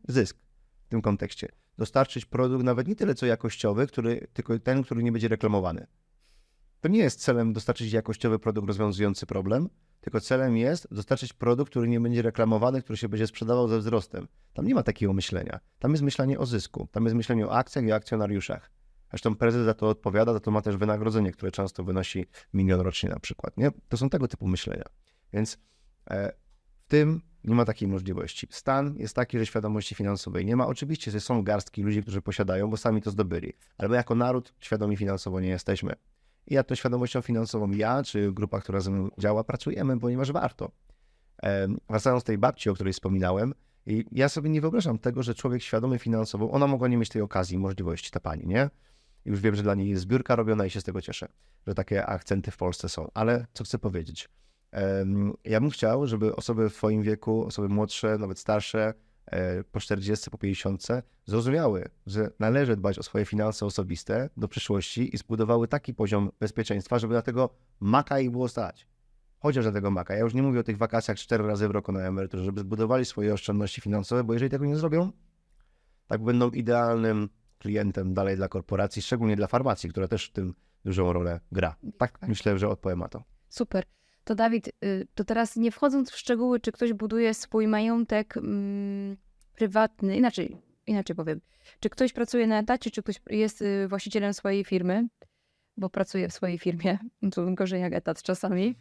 Speaker 2: Zysk w tym kontekście. Dostarczyć produkt nawet nie tyle co jakościowy, który, tylko ten, który nie będzie reklamowany. To nie jest celem dostarczyć jakościowy produkt rozwiązujący problem, tylko celem jest dostarczyć produkt, który nie będzie reklamowany, który się będzie sprzedawał ze wzrostem. Tam nie ma takiego myślenia. Tam jest myślenie o zysku. Tam jest myślenie o akcjach i akcjonariuszach. Zresztą prezes za to odpowiada, za to ma też wynagrodzenie, które często wynosi milion rocznie na przykład. Nie? To są tego typu myślenia. Więc e, w tym nie ma takiej możliwości. Stan jest taki, że świadomości finansowej nie ma. Oczywiście że są garstki ludzi, którzy posiadają, bo sami to zdobyli, ale my jako naród świadomi finansowo nie jesteśmy. I nad tą świadomością finansową ja, czy grupa, która ze mną działa, pracujemy, ponieważ warto. E, wracając do tej babci, o której wspominałem, i ja sobie nie wyobrażam tego, że człowiek świadomy finansowo, ona mogła nie mieć tej okazji, możliwości, ta pani, nie? Już wiem, że dla niej jest zbiórka robiona i się z tego cieszę, że takie akcenty w Polsce są. Ale co chcę powiedzieć? Ja bym chciał, żeby osoby w Twoim wieku, osoby młodsze, nawet starsze, e, po 40, po 50, zrozumiały, że należy dbać o swoje finanse osobiste do przyszłości i zbudowały taki poziom bezpieczeństwa, żeby na tego maka ich było stać. Chociaż na tego maka. Ja już nie mówię o tych wakacjach cztery razy w roku na emeryturze, żeby zbudowali swoje oszczędności finansowe, bo jeżeli tego nie zrobią, tak będą idealnym klientem dalej dla korporacji, szczególnie dla farmacji, która też w tym dużą rolę gra. Tak myślę, że odpowiem na to.
Speaker 1: Super. To Dawid, y, to teraz nie wchodząc w szczegóły, czy ktoś buduje swój majątek mm, prywatny, inaczej, inaczej powiem, czy ktoś pracuje na etacie, czy ktoś jest y, właścicielem swojej firmy, bo pracuje w swojej firmie, to gorzej jak etat czasami,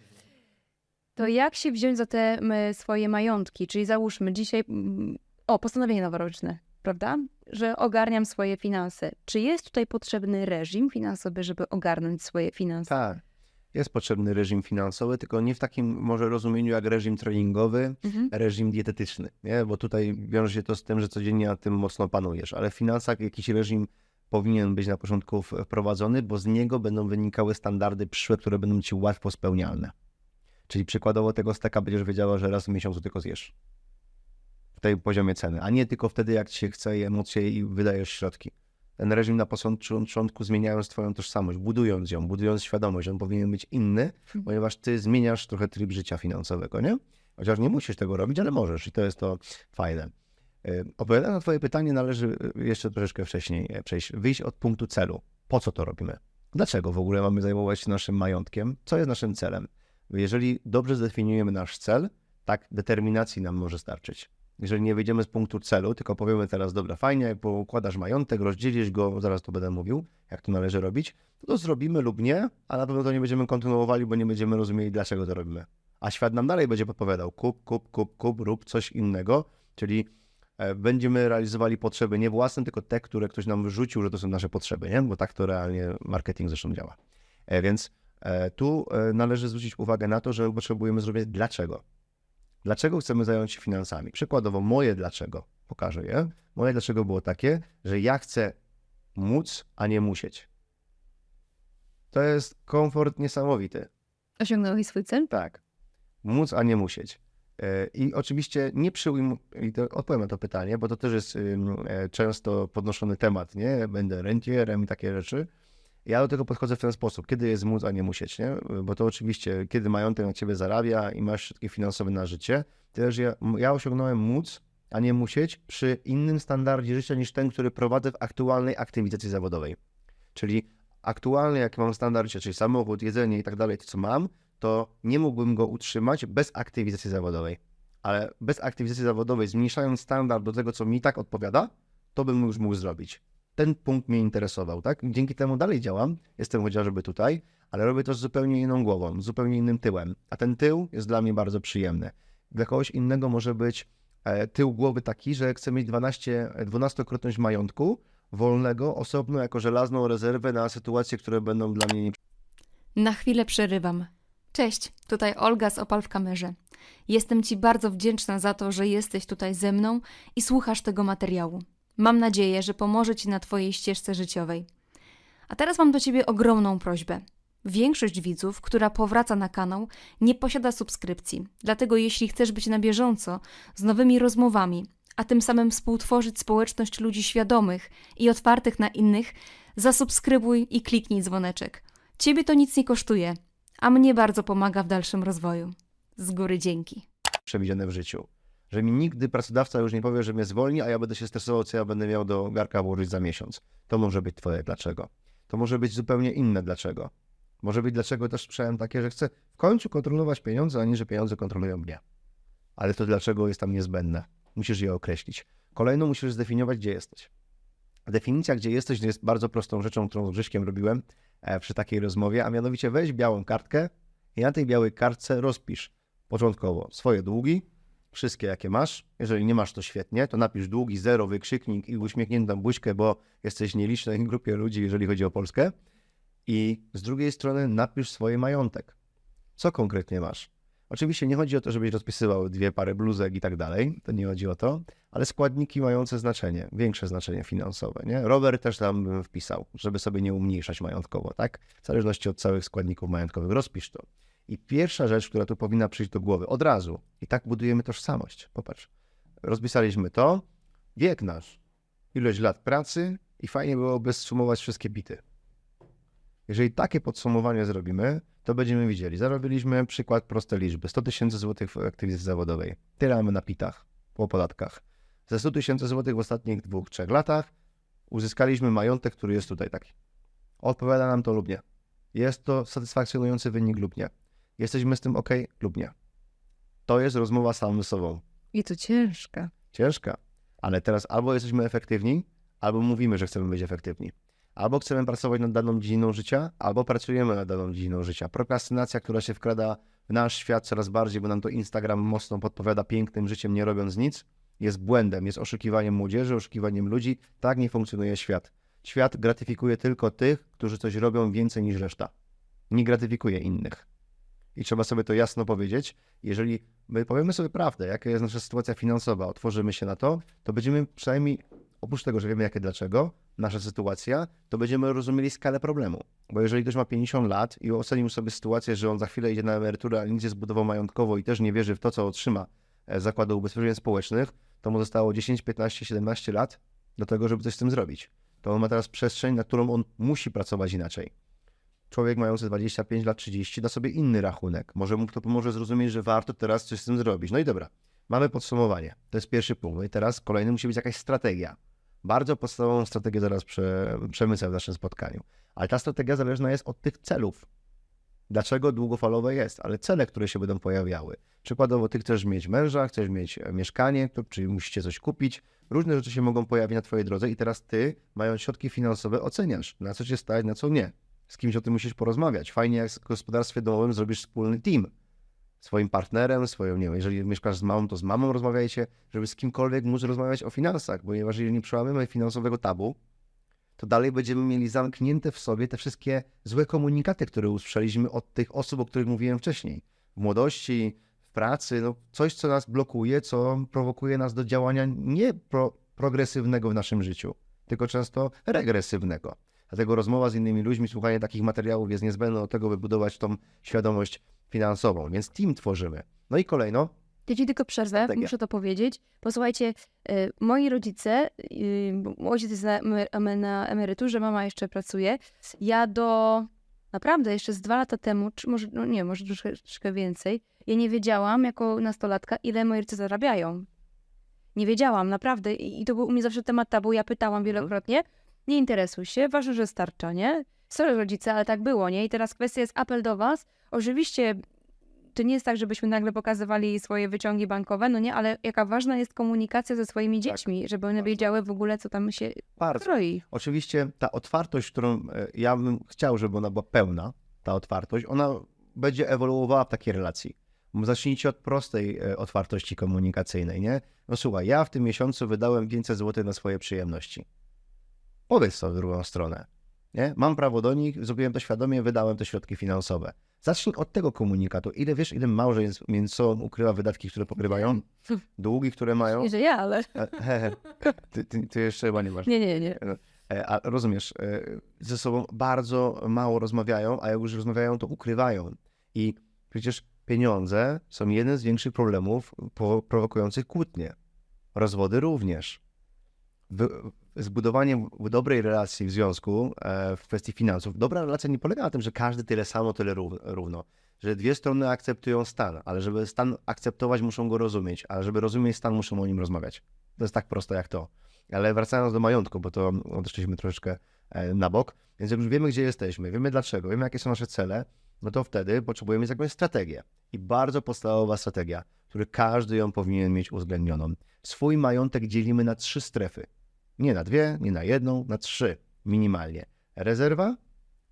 Speaker 1: to jak się wziąć za te swoje majątki? Czyli załóżmy dzisiaj, mm, o, postanowienie noworoczne, prawda? Że ogarniam swoje finanse. Czy jest tutaj potrzebny reżim finansowy, żeby ogarnąć swoje finanse?
Speaker 2: Tak. Jest potrzebny reżim finansowy, tylko nie w takim może rozumieniu jak reżim treningowy,
Speaker 1: Mhm.
Speaker 2: reżim dietetyczny, nie? Bo tutaj wiąże się to z tym, że codziennie nad tym mocno panujesz, ale w finansach jakiś reżim powinien być na początku wprowadzony, bo z niego będą wynikały standardy przyszłe, które będą ci łatwo spełnialne. Czyli przykładowo tego steka będziesz wiedziała, że raz w miesiącu tylko zjesz. Tej poziomie ceny, a nie tylko wtedy, jak ci się chce i emocje i wydajesz środki. Ten reżim na początku zmieniając twoją tożsamość, budując ją, budując świadomość, on powinien być inny, ponieważ ty zmieniasz trochę tryb życia finansowego, nie? Chociaż nie musisz tego robić, ale możesz i to jest to fajne. Y, Odpowiadając na twoje pytanie, należy y, jeszcze troszeczkę wcześniej e, przejść, wyjść od punktu celu. Po co to robimy? Dlaczego w ogóle mamy zajmować się naszym majątkiem? Co jest naszym celem? Jeżeli dobrze zdefiniujemy nasz cel, tak determinacji nam może starczyć. Jeżeli nie wyjdziemy z punktu celu, tylko powiemy teraz, dobra, fajnie, jak układasz majątek, rozdzielisz go, zaraz to będę mówił, jak to należy robić, to, to zrobimy lub nie, a na pewno to nie będziemy kontynuowali, bo nie będziemy rozumieli, dlaczego to robimy. A świat nam dalej będzie podpowiadał, kup, kup, kup, kup, rób coś innego, czyli e, będziemy realizowali potrzeby nie własne, tylko te, które ktoś nam wrzucił, że to są nasze potrzeby, nie? Bo tak to realnie marketing zresztą działa. E, Więc e, tu należy zwrócić uwagę na to, że potrzebujemy zrobić dlaczego. Dlaczego chcemy zająć się finansami? Przykładowo, moje dlaczego, pokażę je. Moje dlaczego było takie, że ja chcę móc, a nie musieć. To jest komfort niesamowity.
Speaker 1: Osiągnąłeś swój cel?
Speaker 2: Tak. Móc, a nie musieć. E, I oczywiście nie przyjmuj, i to odpowiem na to pytanie, bo to też jest e, często podnoszony temat, nie? Będę rentierem i takie rzeczy. Ja do tego podchodzę w ten sposób, kiedy jest móc, a nie musieć, nie? Bo to oczywiście, kiedy majątek na ciebie zarabia i masz środki finansowe na życie, tyle, że ja, ja osiągnąłem móc, a nie musieć przy innym standardzie życia niż ten, który prowadzę w aktualnej aktywizacji zawodowej. Czyli aktualnie, jaki mam standard życia, czyli samochód, jedzenie i tak dalej, to co mam, to nie mógłbym go utrzymać bez aktywizacji zawodowej. Ale bez aktywizacji zawodowej, zmniejszając standard do tego, co mi tak odpowiada, to bym już mógł zrobić. Ten punkt mnie interesował, tak? Dzięki temu dalej działam, jestem chociażby tutaj, ale robię to z zupełnie inną głową, z zupełnie innym tyłem. A ten tył jest dla mnie bardzo przyjemny. Dla kogoś innego może być e, tył głowy taki, że chce mieć 12, 12-krotność majątku wolnego, osobno, jako żelazną rezerwę na sytuacje, które będą dla mnie nie
Speaker 3: Na chwilę przerywam. Cześć, tutaj Olga z Opal w kamerze. Jestem Ci bardzo wdzięczna za to, że jesteś tutaj ze mną i słuchasz tego materiału. Mam nadzieję, że pomoże Ci na Twojej ścieżce życiowej. A teraz mam do Ciebie ogromną prośbę. Większość widzów, która powraca na kanał, nie posiada subskrypcji. Dlatego jeśli chcesz być na bieżąco z nowymi rozmowami, a tym samym współtworzyć społeczność ludzi świadomych i otwartych na innych, zasubskrybuj i kliknij dzwoneczek. Ciebie to nic nie kosztuje, a mnie bardzo pomaga w dalszym rozwoju. Z góry dzięki.
Speaker 2: przewidziane w życiu. Że mi nigdy pracodawca już nie powie, że mnie zwolni, a ja będę się stresował, co ja będę miał do garka włożyć za miesiąc. To może być twoje dlaczego. To może być zupełnie inne dlaczego. Może być dlaczego też słyszałem takie, że chcę w końcu kontrolować pieniądze, a nie, że pieniądze kontrolują mnie. Ale to dlaczego jest tam niezbędne. Musisz je określić. Kolejną musisz zdefiniować, gdzie jesteś. Definicja, gdzie jesteś, jest bardzo prostą rzeczą, którą z robiłem e, przy takiej rozmowie, a mianowicie weź białą kartkę i na tej białej kartce rozpisz początkowo swoje długi, wszystkie jakie masz. Jeżeli nie masz, to świetnie, to napisz długi, zero, wykrzyknik i uśmiechniętą buźkę, bo jesteś nielicznej grupie ludzi, jeżeli chodzi o Polskę. I z drugiej strony napisz swoje majątek. Co konkretnie masz? Oczywiście nie chodzi o to, żebyś rozpisywał dwie pary bluzek i tak dalej, to nie chodzi o to, ale składniki mające znaczenie, większe znaczenie finansowe, nie? Rower też tam bym wpisał, żeby sobie nie umniejszać majątkowo, tak? W zależności od całych składników majątkowych, rozpisz to. I pierwsza rzecz, która tu powinna przyjść do głowy, od razu, i tak budujemy tożsamość. Popatrz, rozpisaliśmy to, wiek nasz, ilość lat pracy i fajnie byłoby zsumować wszystkie bity. Jeżeli takie podsumowanie zrobimy, to będziemy widzieli. Zarobiliśmy przykład proste liczby. 100 tysięcy złotych w aktywizacji zawodowej. Tyle mamy na pitach po podatkach. Ze 100 tysięcy złotych w ostatnich dwóch, trzech latach uzyskaliśmy majątek, który jest tutaj taki. Odpowiada nam to lub nie. Jest to satysfakcjonujący wynik lub nie. Jesteśmy z tym ok lub nie. To jest rozmowa samym sobą.
Speaker 1: I to ciężka.
Speaker 2: Ciężka. Ale teraz albo jesteśmy efektywni, albo mówimy, że chcemy być efektywni. Albo chcemy pracować nad daną dziedziną życia, albo pracujemy nad daną dziedziną życia. Prokrastynacja, która się wkrada w nasz świat coraz bardziej, bo nam to Instagram mocno podpowiada pięknym życiem, nie robiąc nic, jest błędem, jest oszukiwaniem młodzieży, oszukiwaniem ludzi. Tak nie funkcjonuje świat. Świat gratyfikuje tylko tych, którzy coś robią więcej niż reszta. Nie gratyfikuje innych. I trzeba sobie to jasno powiedzieć. Jeżeli my powiemy sobie prawdę, jaka jest nasza sytuacja finansowa, otworzymy się na to, to będziemy przynajmniej, oprócz tego, że wiemy jakie dlaczego, nasza sytuacja, to będziemy rozumieli skalę problemu. Bo jeżeli ktoś ma 50 lat i ocenił sobie sytuację, że on za chwilę idzie na emeryturę, ale nic nie zbudował majątkowo i też nie wierzy w to, co otrzyma z Zakładu Ubezpieczeń Społecznych, to mu zostało 10, 15, 17 lat do tego, żeby coś z tym zrobić. To on ma teraz przestrzeń, na którą on musi pracować inaczej. Człowiek mający 25 lat, 30 da sobie inny rachunek. Może mu to pomoże zrozumieć, że warto teraz coś z tym zrobić. No i dobra, mamy podsumowanie. To jest pierwszy punkt. No i teraz kolejny musi być jakaś strategia. Bardzo podstawową strategię zaraz prze, przemycę w naszym spotkaniu. Ale ta strategia zależna jest od tych celów. Dlaczego długofalowe jest, ale cele, które się będą pojawiały. Przykładowo, ty chcesz mieć męża, chcesz mieć e, mieszkanie, to, czyli musicie coś kupić. Różne rzeczy się mogą pojawić na twojej drodze i teraz ty, mając środki finansowe, oceniasz, na co cię stać, na co nie. Z kimś o tym musisz porozmawiać. Fajnie, jak w gospodarstwie domowym zrobisz wspólny team. Swoim partnerem, swoją, nie wiem, jeżeli mieszkasz z mamą, to z mamą rozmawiajcie, żeby z kimkolwiek móc rozmawiać o finansach, ponieważ jeżeli nie przełamiemy finansowego tabu, to dalej będziemy mieli zamknięte w sobie te wszystkie złe komunikaty, które usłyszeliśmy od tych osób, o których mówiłem wcześniej. W młodości, w pracy, no coś, co nas blokuje, co prowokuje nas do działania nie pro, progresywnego w naszym życiu, tylko często regresywnego. Dlatego rozmowa z innymi ludźmi, słuchanie takich materiałów jest niezbędne do tego, by budować tą świadomość finansową, więc team tworzymy. No i kolejno,
Speaker 1: Ja ci tylko przerwę,
Speaker 2: Strategia.
Speaker 1: muszę to powiedzieć. Posłuchajcie, y, moi rodzice, y, ojciec jest na, emer- na emeryturze, mama jeszcze pracuje. Ja do naprawdę jeszcze z dwa lata temu, czy może, no nie, może troszkę, troszkę więcej, ja nie wiedziałam jako nastolatka, ile moi rodzice zarabiają. Nie wiedziałam, naprawdę. I, i to był u mnie zawsze temat tabu. Ja pytałam wielokrotnie, nie interesuj się, ważne, że starcza, nie? Sorry rodzice, ale tak było, nie? I teraz kwestia jest apel do was. Oczywiście to nie jest tak, żebyśmy nagle pokazywali swoje wyciągi bankowe, no nie, ale jaka ważna jest komunikacja ze swoimi dziećmi, żeby one
Speaker 2: bardzo.
Speaker 1: wiedziały w ogóle, co tam się
Speaker 2: bardzo.
Speaker 1: kroi.
Speaker 2: Oczywiście ta otwartość, którą e, ja bym chciał, żeby ona była pełna, ta otwartość, ona będzie ewoluowała w takiej relacji. Zacznijcie od prostej e, otwartości komunikacyjnej, nie? No słuchaj, ja w tym miesiącu wydałem 500 zł na swoje przyjemności. Powiedz to w drugą stronę. Nie? Mam prawo do nich, zrobiłem to świadomie, wydałem te środki finansowe. Zacznij od tego komunikatu. Ile wiesz, ile małżeństw między sobą ukrywa wydatki, które pokrywają? Długi, które mają?
Speaker 1: Nie, że ja, ale...
Speaker 2: E. Ty, ty, ty jeszcze chyba nie masz.
Speaker 1: Nie, nie, nie.
Speaker 2: E, A rozumiesz, e, ze sobą bardzo mało rozmawiają, a jak już rozmawiają, to ukrywają. I przecież pieniądze są jeden z większych problemów prowokujących kłótnie. Rozwody również. Wy- Zbudowanie w- dobrej relacji w związku e, w kwestii finansów. Dobra relacja nie polega na tym, że każdy tyle samo, tyle rów- równo. Że dwie strony akceptują stan, ale żeby stan akceptować, muszą go rozumieć, a żeby rozumieć stan, muszą o nim rozmawiać. To jest tak proste jak to. Ale wracając do majątku, bo to odeszliśmy troszeczkę e, na bok, więc jak już wiemy, gdzie jesteśmy, wiemy dlaczego, wiemy, jakie są nasze cele, no to wtedy potrzebujemy jakąś strategię. I bardzo podstawowa strategia, którą każdy ją powinien mieć uwzględnioną. Swój majątek dzielimy na trzy strefy. Nie na dwie, nie na jedną, na trzy minimalnie. Rezerwa,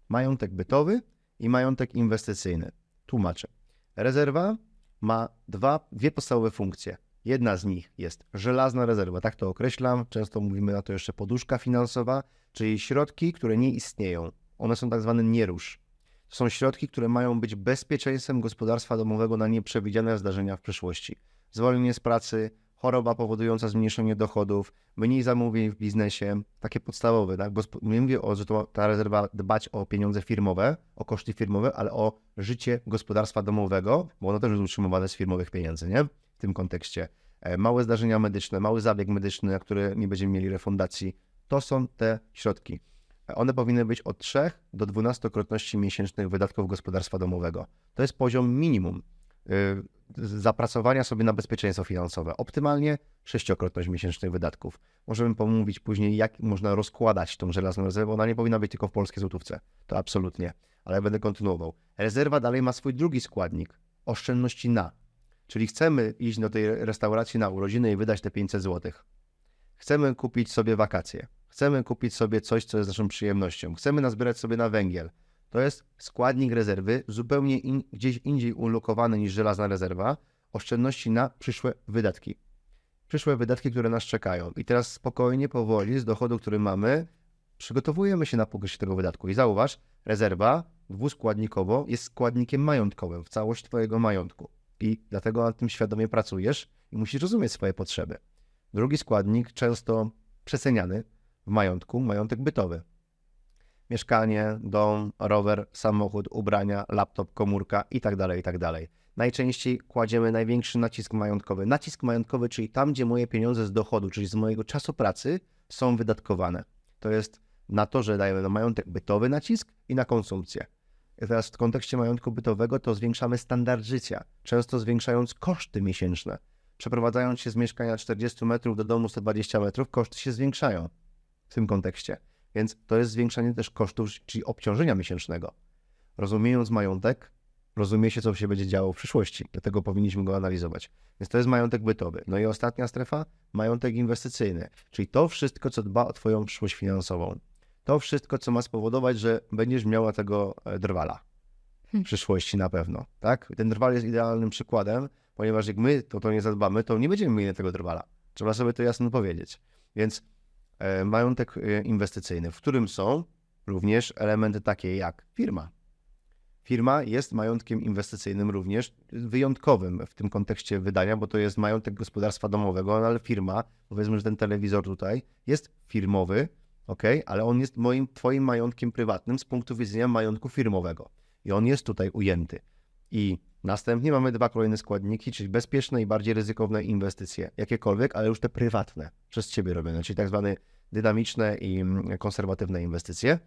Speaker 2: majątek bytowy i majątek inwestycyjny. Tłumaczę. Rezerwa ma dwa, dwie podstawowe funkcje. Jedna z nich jest żelazna rezerwa, tak to określam. Często mówimy na to jeszcze poduszka finansowa, czyli środki, które nie istnieją. One są tak zwane nierusz. To są środki, które mają być bezpieczeństwem gospodarstwa domowego na nieprzewidziane zdarzenia w przyszłości. Zwolnienie z pracy, choroba powodująca zmniejszenie dochodów, mniej zamówień w biznesie, takie podstawowe. Tak? Bo nie mówię o, że to, ta rezerwa dbać o pieniądze firmowe, o koszty firmowe, ale o życie gospodarstwa domowego, bo ono też jest utrzymywane z firmowych pieniędzy, nie? W tym kontekście. E, Małe zdarzenia medyczne, mały zabieg medyczny, na który nie będziemy mieli refundacji, to są te środki. E, One powinny być od 3 do 12-krotności miesięcznych wydatków gospodarstwa domowego. To jest poziom minimum y, zapracowania sobie na bezpieczeństwo finansowe. Optymalnie sześciokrotność miesięcznych wydatków. Możemy pomówić później, jak można rozkładać tą żelazną rezerwę. Ona nie powinna być tylko w polskiej złotówce. To absolutnie. Ale będę kontynuował. Rezerwa dalej ma swój drugi składnik. Oszczędności na. Czyli chcemy iść do tej restauracji na urodziny i wydać te 500 zł. Chcemy kupić sobie wakacje. Chcemy kupić sobie coś, co jest naszą przyjemnością. Chcemy nazbierać sobie na węgiel. To jest składnik rezerwy, zupełnie in, gdzieś indziej ulokowany niż żelazna rezerwa, oszczędności na przyszłe wydatki. Przyszłe wydatki, które nas czekają. I teraz spokojnie, powoli, z dochodu, który mamy, przygotowujemy się na pokrycie tego wydatku. I zauważ, rezerwa dwuskładnikowo jest składnikiem majątkowym w całość Twojego majątku. I dlatego nad tym świadomie pracujesz i musisz rozumieć swoje potrzeby. Drugi składnik, często przeceniany w majątku, majątek bytowy mieszkanie, dom, rower, samochód, ubrania, laptop, komórka itd., itd. Najczęściej kładziemy największy nacisk majątkowy. Nacisk majątkowy, czyli tam, gdzie moje pieniądze z dochodu, czyli z mojego czasu pracy są wydatkowane. To jest na to, że dajemy na majątek bytowy nacisk i na konsumpcję. I teraz w kontekście majątku bytowego to zwiększamy standard życia, często zwiększając koszty miesięczne. Przeprowadzając się z mieszkania 40 metrów do domu 120 metrów, koszty się zwiększają w tym kontekście. Więc to jest zwiększanie też kosztów, czyli obciążenia miesięcznego. Rozumiejąc majątek, rozumie się, co się będzie działo w przyszłości. Dlatego powinniśmy go analizować. Więc to jest majątek bytowy. No i ostatnia strefa, majątek inwestycyjny. Czyli to wszystko, co dba o Twoją przyszłość finansową. To wszystko, co ma spowodować, że będziesz miała tego e, drwala w
Speaker 1: Hmm.
Speaker 2: przyszłości na pewno. Tak? Ten drwal jest idealnym przykładem, ponieważ jak my to, to nie zadbamy, to nie będziemy mieli tego drwala. Trzeba sobie to jasno powiedzieć. Więc majątek e, inwestycyjny, w którym są również elementy takie jak firma. Firma jest majątkiem inwestycyjnym również wyjątkowym w tym kontekście wydania, bo to jest majątek gospodarstwa domowego, ale firma, powiedzmy, że ten telewizor tutaj jest firmowy, ok, ale on jest moim, twoim majątkiem prywatnym z punktu widzenia majątku firmowego. I on jest tutaj ujęty. I następnie mamy dwa kolejne składniki, czyli bezpieczne i bardziej ryzykowne inwestycje, jakiekolwiek, ale już te prywatne, przez ciebie robione, czyli tak zwane dynamiczne i mm, konserwatywne inwestycje.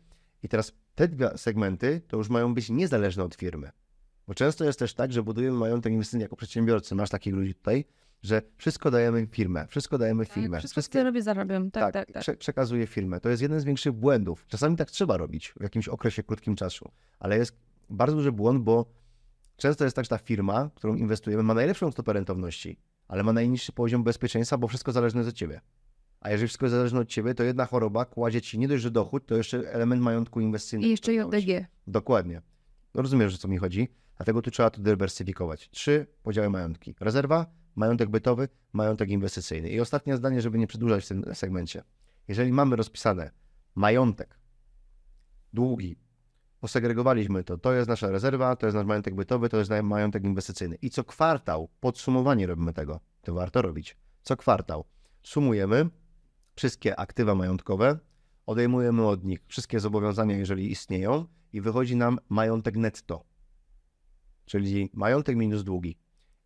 Speaker 2: I teraz te dwa segmenty to już mają być niezależne od firmy. Bo często jest też tak, że budujemy majątek inwestycyjny jako przedsiębiorcy. Masz takich ludzi tutaj, że wszystko dajemy firmę, wszystko dajemy firmę.
Speaker 1: Tak, wszystko,
Speaker 2: wszystkie-
Speaker 1: co robię, zarabiam. Tak, tak, tak.
Speaker 2: Prze- przekazuje firmę. To jest jeden z większych błędów. Czasami tak trzeba robić w jakimś okresie krótkim czasu, ale jest bardzo duży błąd, bo często jest tak, że ta firma, w którą inwestujemy, ma najlepszą stopę rentowności, ale ma najniższy poziom bezpieczeństwa, bo wszystko zależne jest od ciebie. A jeżeli wszystko jest zależne od ciebie, to jedna choroba kładzie ci nie dość, że dochód, to jeszcze element majątku inwestycyjnego.
Speaker 1: I jeszcze JDG.
Speaker 2: Dokładnie. No rozumiesz, o co mi chodzi? Dlatego tu trzeba to dywersyfikować. Trzy podziały majątki. Rezerwa, majątek bytowy, majątek inwestycyjny. I ostatnie zdanie, żeby nie przedłużać w tym segmencie. Jeżeli mamy rozpisane majątek, długi, posegregowaliśmy to, to jest nasza rezerwa, to jest nasz majątek bytowy, to jest nasz majątek inwestycyjny. I co kwartał, podsumowanie robimy tego, to warto robić. Co kwartał sumujemy wszystkie aktywa majątkowe, odejmujemy od nich wszystkie zobowiązania, jeżeli istnieją, i wychodzi nam majątek netto, czyli majątek minus długi.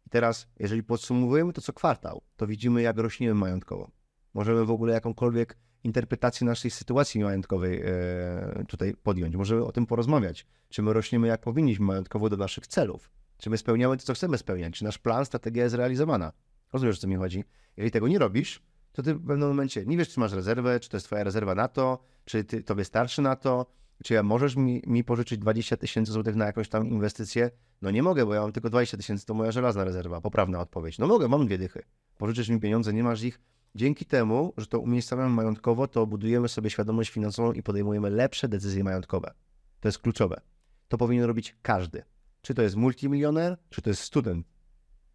Speaker 2: I teraz, jeżeli podsumowujemy to co kwartał, to widzimy, jak rośniemy majątkowo. Możemy w ogóle jakąkolwiek interpretację naszej sytuacji majątkowej e, tutaj podjąć. Możemy o tym porozmawiać. Czy my rośniemy jak powinniśmy majątkowo do naszych celów? Czy my spełniamy to, co chcemy spełniać? Czy nasz plan, strategia jest realizowana? Rozumiesz, o co mi chodzi? Jeżeli tego nie robisz, to ty w pewnym momencie nie wiesz, czy masz rezerwę, czy to jest twoja rezerwa na to, czy ty, tobie starczy na to, czy ja możesz mi, mi pożyczyć 20 tysięcy złotych na jakąś tam inwestycję? No nie mogę, bo ja mam tylko 20 tysięcy, to moja żelazna rezerwa, poprawna odpowiedź. No mogę, mam dwie dychy. Pożyczysz mi pieniądze, nie masz ich. Dzięki temu, że to umiejscowiamy majątkowo, to budujemy sobie świadomość finansową i podejmujemy lepsze decyzje majątkowe. To jest kluczowe. To powinien robić każdy. Czy to jest multimilioner, czy to jest student.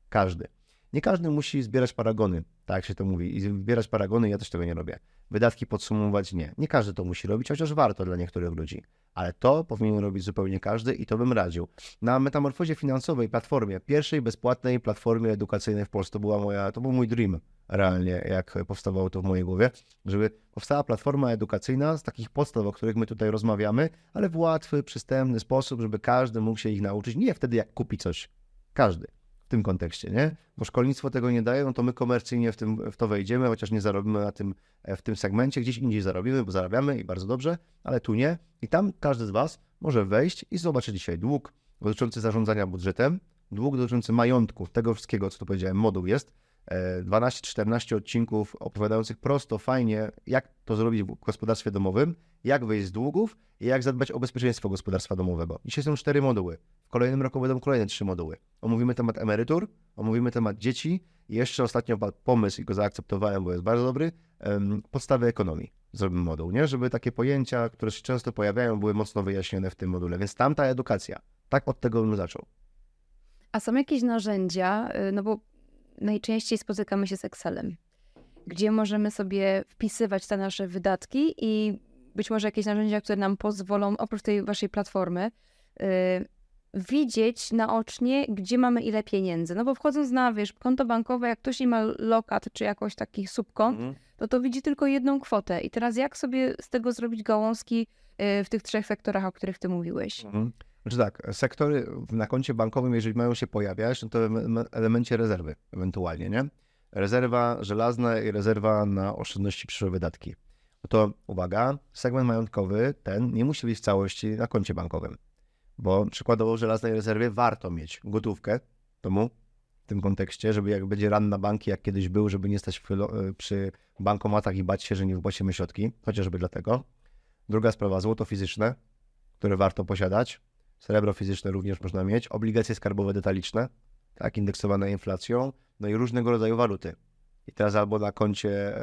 Speaker 2: Każdy. Nie każdy musi zbierać paragony, tak się to mówi. I zbierać paragony, ja też tego nie robię. Wydatki podsumować nie. Nie każdy to musi robić, chociaż warto dla niektórych ludzi. Ale to powinien robić zupełnie każdy i to bym radził. Na metamorfozie finansowej platformie, pierwszej bezpłatnej platformie edukacyjnej w Polsce, to była moja, to był mój dream realnie, jak powstawało to w mojej głowie, żeby powstała platforma edukacyjna z takich podstaw, o których my tutaj rozmawiamy, ale w łatwy, przystępny sposób, żeby każdy mógł się ich nauczyć. Nie wtedy, jak kupi coś. Każdy w tym kontekście, nie? Bo szkolnictwo tego nie daje, no to my komercyjnie w, tym, w to wejdziemy, chociaż nie zarobimy na tym, w tym segmencie, gdzieś indziej zarobimy, bo zarabiamy i bardzo dobrze, ale tu nie. I tam każdy z Was może wejść i zobaczyć dzisiaj dług dotyczący zarządzania budżetem, dług dotyczący majątku, tego wszystkiego, co tu powiedziałem, moduł jest, 12-14 odcinków opowiadających prosto, fajnie, jak to zrobić w gospodarstwie domowym, jak wyjść z długów i jak zadbać o bezpieczeństwo gospodarstwa domowego. Dzisiaj są cztery moduły. W kolejnym roku będą kolejne trzy moduły. Omówimy temat emerytur, omówimy temat dzieci i jeszcze ostatnio pomysł i go zaakceptowałem, bo jest bardzo dobry, podstawy ekonomii. Zrobimy moduł, nie? Żeby takie pojęcia, które się często pojawiają, były mocno wyjaśnione w tym module. Więc tamta edukacja. Tak od tego bym zaczął.
Speaker 1: A są jakieś narzędzia, y, no bo najczęściej spotykamy się z Excelem, gdzie możemy sobie wpisywać te nasze wydatki i być może jakieś narzędzia, które nam pozwolą, oprócz tej waszej platformy, yy, widzieć naocznie, gdzie mamy ile pieniędzy. No bo wchodząc na, wiesz, konto bankowe, jak ktoś nie ma lokat czy jakoś takich subkont, mhm. no to widzi tylko jedną kwotę. I teraz jak sobie z tego zrobić gałązki yy, w tych trzech sektorach, o których ty mówiłeś?
Speaker 2: Mhm. Znaczy tak, sektory na koncie bankowym, jeżeli mają się pojawiać, no to w elemencie rezerwy ewentualnie, nie? Rezerwa żelazna i rezerwa na oszczędności przyszłe wydatki. No to uwaga, segment majątkowy ten nie musi być w całości na koncie bankowym, bo przykładowo w żelaznej rezerwie warto mieć gotówkę tomu w tym kontekście, żeby jak będzie ran na banki, jak kiedyś był, żeby nie stać przy bankomatach i bać się, że nie wypłacimy środki, chociażby dlatego. Druga sprawa, złoto fizyczne, które warto posiadać, Srebro fizyczne również można mieć, obligacje skarbowe detaliczne, tak, indeksowane inflacją, no i różnego rodzaju waluty. I teraz albo na koncie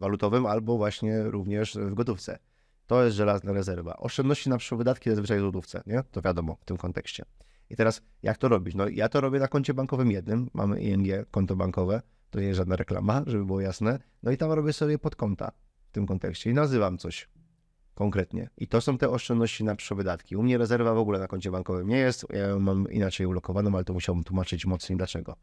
Speaker 2: walutowym, albo właśnie również w gotówce. To jest żelazna rezerwa. Oszczędności na przyszłe wydatki zazwyczaj w gotówce, nie? To wiadomo w tym kontekście. I teraz jak to robić? No ja to robię na koncie bankowym jednym, mamy ING, konto bankowe, to nie jest żadna reklama, żeby było jasne. No i tam robię sobie podkonta w tym kontekście i nazywam coś konkretnie. I to są te oszczędności na przyszłe wydatki. U mnie rezerwa w ogóle na koncie bankowym nie jest, ja mam inaczej ulokowaną, ale to musiałbym tłumaczyć mocniej dlaczego.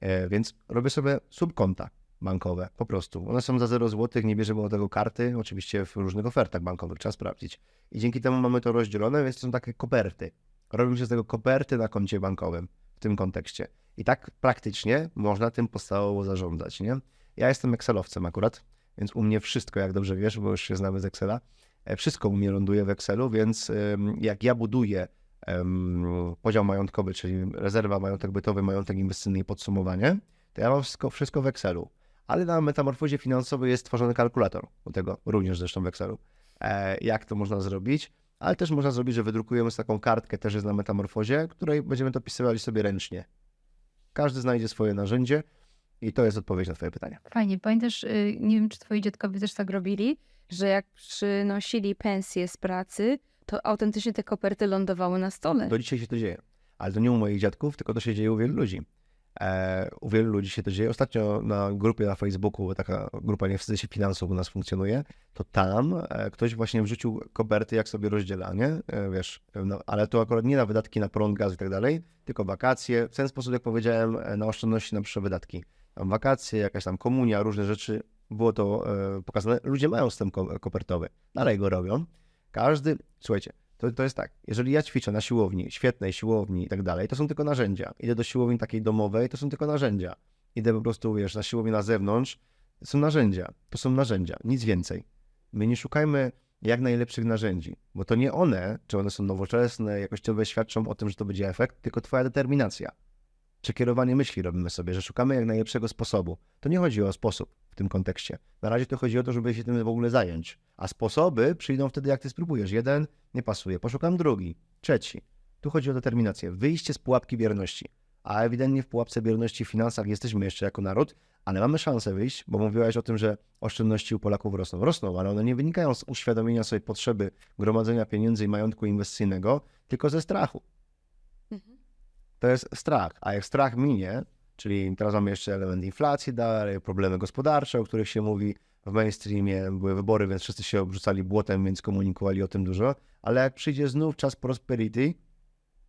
Speaker 2: E, więc robię sobie subkonta bankowe, po prostu. One są za 0 zł, nie bierzemy od tego karty, oczywiście w różnych ofertach bankowych, trzeba sprawdzić. I dzięki temu mamy to rozdzielone, więc to są takie koperty. Robią się z tego koperty na koncie bankowym w tym kontekście. I tak praktycznie można tym podstawowo zarządzać, nie? Ja jestem Excelowcem akurat, więc u mnie wszystko, jak dobrze wiesz, bo już się znamy z Excela, wszystko u mnie ląduje w Excelu, więc jak ja buduję podział majątkowy, czyli rezerwa, majątek bytowy, majątek inwestycyjny i podsumowanie, to ja mam wszystko, wszystko w Excelu. Ale na metamorfozie finansowej jest tworzony kalkulator, do tego również zresztą w Excelu. E, jak to można zrobić? Ale też można zrobić, że wydrukujemy taką kartkę, też jest na metamorfozie, której będziemy to pisywali sobie ręcznie. Każdy znajdzie swoje narzędzie i to jest odpowiedź na Twoje pytanie.
Speaker 1: Fajnie. Pamiętasz, y, nie wiem, czy Twoi dziadkowie też tak robili, że jak przynosili pensję z pracy, to autentycznie te koperty lądowały na stole.
Speaker 2: Do dzisiaj się to dzieje. Ale to nie u moich dziadków, tylko to się dzieje u wielu ludzi. E, u wielu ludzi się to dzieje. Ostatnio na grupie na Facebooku, taka grupa Nie wstydzę się finansów u nas funkcjonuje, to tam e, ktoś właśnie wrzucił koperty, jak sobie rozdziela, nie? E, wiesz, no, ale to akurat nie na wydatki na prąd, gaz i tak dalej, tylko wakacje. W ten sposób, jak powiedziałem, e, na oszczędności na przyszłe wydatki. Tam wakacje, jakaś tam komunia, różne rzeczy. Było to e, pokazane. Ludzie mają system ko- kopertowy. Dalej go robią. Każdy, słuchajcie, to, to jest tak, jeżeli ja ćwiczę na siłowni, świetnej siłowni i tak dalej, to są tylko narzędzia. Idę do siłowni takiej domowej, to są tylko narzędzia. Idę po prostu, wiesz, na siłowni na zewnątrz, są narzędzia. To są narzędzia, nic więcej. My nie szukajmy jak najlepszych narzędzi, bo to nie one, czy one są nowoczesne, jakościowe, świadczą o tym, że to będzie efekt, tylko twoja determinacja. Przekierowanie myśli robimy sobie, że szukamy jak najlepszego sposobu. To nie chodzi o sposób w tym kontekście. Na razie to chodzi o to, żeby się tym w ogóle zająć. A sposoby przyjdą wtedy, jak ty spróbujesz. Jeden nie pasuje, poszukam drugi, trzeci. Tu chodzi o determinację. Wyjście z pułapki bierności. A ewidentnie w pułapce bierności w finansach jesteśmy jeszcze jako naród, ale mamy szansę wyjść, bo mówiłaś o tym, że oszczędności u Polaków rosną. Rosną, ale one nie wynikają z uświadomienia sobie potrzeby gromadzenia pieniędzy i majątku inwestycyjnego, tylko ze strachu. To jest strach. A jak strach minie, czyli teraz mamy jeszcze element inflacji dalej, problemy gospodarcze, o których się mówi w mainstreamie, były wybory, więc wszyscy się obrzucali błotem, więc komunikowali o tym dużo, ale jak przyjdzie znów czas prosperity,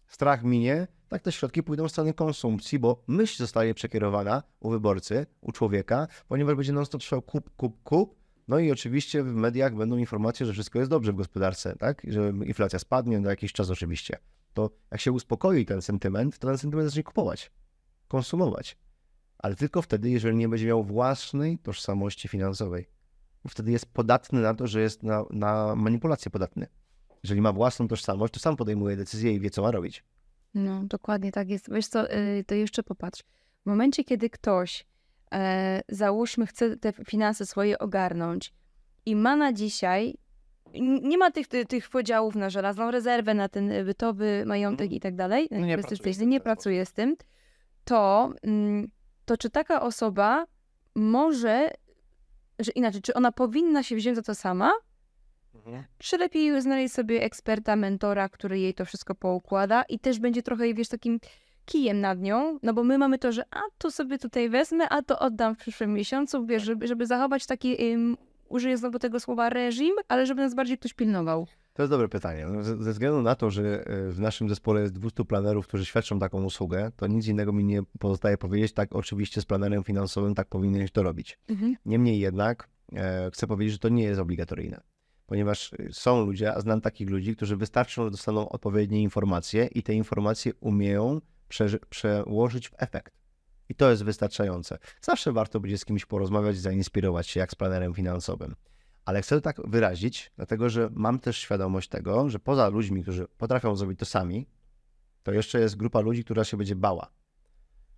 Speaker 2: strach minie, tak te środki pójdą w stronę konsumpcji, bo myśl zostaje przekierowana u wyborcy, u człowieka, ponieważ będzie non-stop trwał kup, kup, kup, no i oczywiście w mediach będą informacje, że wszystko jest dobrze w gospodarce, tak? Że inflacja spadnie na jakiś czas oczywiście. To jak się uspokoi ten sentyment, to ten sentyment zacznie kupować, konsumować. Ale tylko wtedy, jeżeli nie będzie miał własnej tożsamości finansowej. Wtedy jest podatny na to, że jest na, na manipulację podatny. Jeżeli ma własną tożsamość, to sam podejmuje decyzję i wie, co ma robić.
Speaker 1: No, dokładnie tak jest. Wiesz co, y, to jeszcze popatrz. W momencie, kiedy ktoś, e, załóżmy, chce te finanse swoje ogarnąć i ma na dzisiaj, nie ma tych, tych, podziałów na żelazną rezerwę, na ten y, bytowy majątek i tak dalej,
Speaker 2: No nie pracuje z tym
Speaker 1: nie pracuje z tym, to, mm, to czy taka osoba może, że inaczej, czy ona powinna się wziąć za to sama, czy lepiej znaleźć sobie eksperta, mentora, który jej to wszystko poukłada i też będzie trochę, wiesz, takim kijem nad nią, no bo my mamy to, że a tu sobie tutaj wezmę, a to oddam w przyszłym miesiącu, wiesz, żeby, żeby zachować taki, użyję znowu tego słowa reżim, ale żeby nas bardziej ktoś pilnował.
Speaker 2: To jest dobre pytanie. No, Ze, względu na to, że e, w naszym zespole jest 200 planerów, którzy świadczą taką usługę, to nic innego mi nie pozostaje powiedzieć. Tak, oczywiście z planerem finansowym tak powinieneś to robić. Niemniej jednak e, chcę powiedzieć, że to nie jest obligatoryjne. Ponieważ e, są ludzie, a znam takich ludzi, którzy wystarczą, że dostaną odpowiednie informacje i te informacje umieją przełożyć w efekt. I to jest wystarczające. Zawsze warto będzie z kimś porozmawiać, zainspirować się, jak z planerem finansowym. Ale chcę to tak wyrazić, dlatego że mam też świadomość tego, że poza ludźmi, którzy potrafią zrobić to sami, to jeszcze jest grupa ludzi, która się będzie bała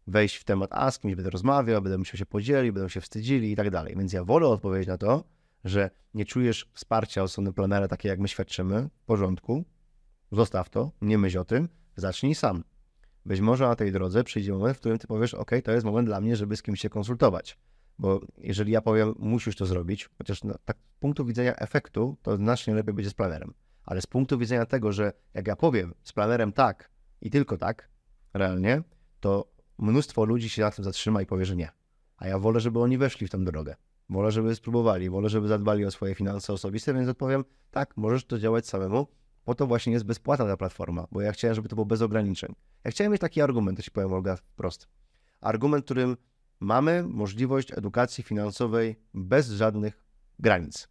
Speaker 2: wejść w temat, a z kimś będę rozmawiał, będę musiał się podzielić, będą się wstydzili i tak dalej. Więc ja wolę odpowiedzieć na to, że nie czujesz wsparcia od strony planera, takie jak my świadczymy, w porządku, zostaw to, nie myśl o tym, zacznij sam. Być może na tej drodze przyjdzie moment, w którym ty powiesz, ok, to jest moment dla mnie, żeby z kimś się konsultować. Bo jeżeli ja powiem, musisz to zrobić, chociaż no, tak z punktu widzenia efektu, to znacznie lepiej będzie z planerem. Ale z punktu widzenia tego, że jak ja powiem z planerem tak i tylko tak, realnie, to mnóstwo ludzi się na tym zatrzyma i powie, że nie. A ja wolę, żeby oni weszli w tę drogę. Wolę, żeby spróbowali, wolę, żeby zadbali o swoje finanse osobiste, więc odpowiem, tak, możesz to działać samemu. Po to właśnie jest bezpłatna ta platforma, bo ja chciałem, żeby to było bez ograniczeń. Ja chciałem mieć taki argument, to ci powiem, Olga, wprost. Argument, którym mamy możliwość edukacji finansowej bez żadnych granic.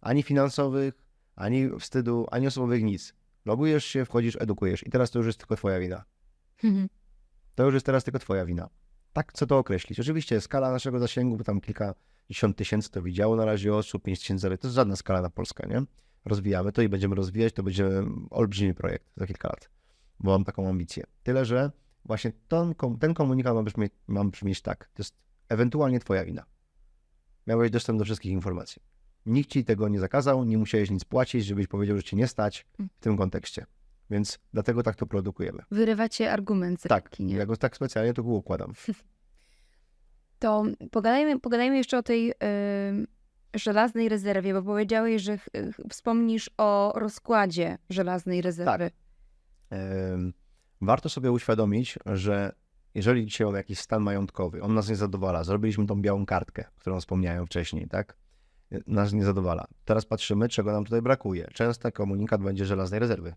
Speaker 2: Ani finansowych, ani wstydu, ani osobowych, nic. Logujesz się, wchodzisz, edukujesz i teraz to już jest tylko twoja wina. To już jest teraz tylko twoja wina. Tak chcę to określić. Oczywiście skala naszego zasięgu, bo tam kilkadziesiąt tysięcy to widziało na razie osób, pięć tysięcy, to jest żadna skala na Polskę, nie? Rozwijamy to i będziemy rozwijać, to będzie olbrzymi projekt za kilka lat, bo mam taką ambicję. Tyle, że właśnie ten, ten komunikat ma brzmieć, ma brzmieć tak, to jest ewentualnie twoja wina. Miałeś dostęp do wszystkich informacji. Nikt ci tego nie zakazał, nie musiałeś nic płacić, żebyś powiedział, że cię nie stać w tym kontekście. Więc dlatego tak to produkujemy.
Speaker 1: Wyrywacie argument z
Speaker 2: Tak,
Speaker 1: ręki, nie?
Speaker 2: ja go tak specjalnie to układam.
Speaker 1: To pogadajmy, pogadajmy jeszcze o tej, żelaznej rezerwie, bo powiedziałeś, że wspomnisz o rozkładzie żelaznej rezerwy.
Speaker 2: Em, Warto sobie uświadomić, że jeżeli dzisiaj mamy jakiś stan majątkowy, on nas nie zadowala, zrobiliśmy tą białą kartkę, którą wspomniałem wcześniej, tak? Nas nie zadowala. Teraz patrzymy, czego nam tutaj brakuje. Często komunikat będzie żelaznej rezerwy.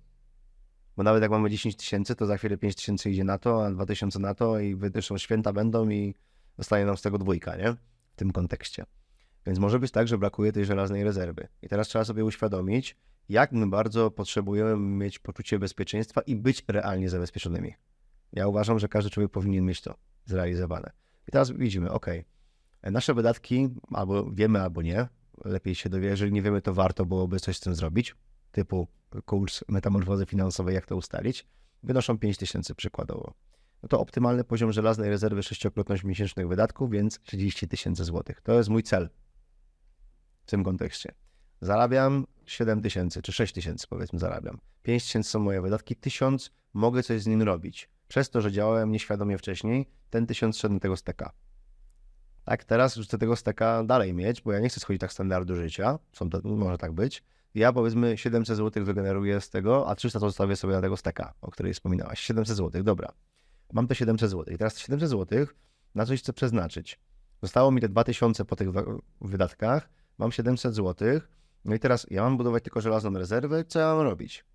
Speaker 2: Bo nawet jak mamy 10 tysięcy, to za chwilę 5 tysięcy idzie na to, a 2 tysiące na to i wydyszą święta będą i zostaje nam z tego dwójka, nie? W tym kontekście. Więc może być tak, że brakuje tej żelaznej rezerwy. I teraz trzeba sobie uświadomić, jak my bardzo potrzebujemy mieć poczucie bezpieczeństwa i być realnie zabezpieczonymi. Ja uważam, że każdy człowiek powinien mieć to zrealizowane. I teraz widzimy, ok, nasze wydatki albo wiemy, albo nie, lepiej się dowie, jeżeli nie wiemy, to warto byłoby coś z tym zrobić, typu kurs metamorfozy finansowej, jak to ustalić, wynoszą 5 tysięcy przykładowo. No to optymalny poziom żelaznej rezerwy sześciokrotność miesięcznych wydatków, więc 30 tysięcy złotych. To jest mój cel w tym kontekście. Zarabiam 7 tysięcy, czy 6 tysięcy powiedzmy zarabiam. 5 tysięcy są moje wydatki, 1000 mogę coś z nim robić. Przez to, że działałem nieświadomie wcześniej, ten 1000 szedł na tego steka. Tak, teraz chcę tego steka dalej mieć, bo ja nie chcę schodzić tak standardu życia, są to, może tak być. Ja powiedzmy 700 zł wygeneruję z tego, a 300 to zostawię sobie na tego steka, o której wspominałaś. 700 zł, dobra. Mam te 700 zł. I teraz te 700 zł na coś chcę przeznaczyć. Zostało mi te 2000 po tych wydatkach, mam 700 zł, no i teraz ja mam budować tylko żelazną rezerwę, co ja mam robić?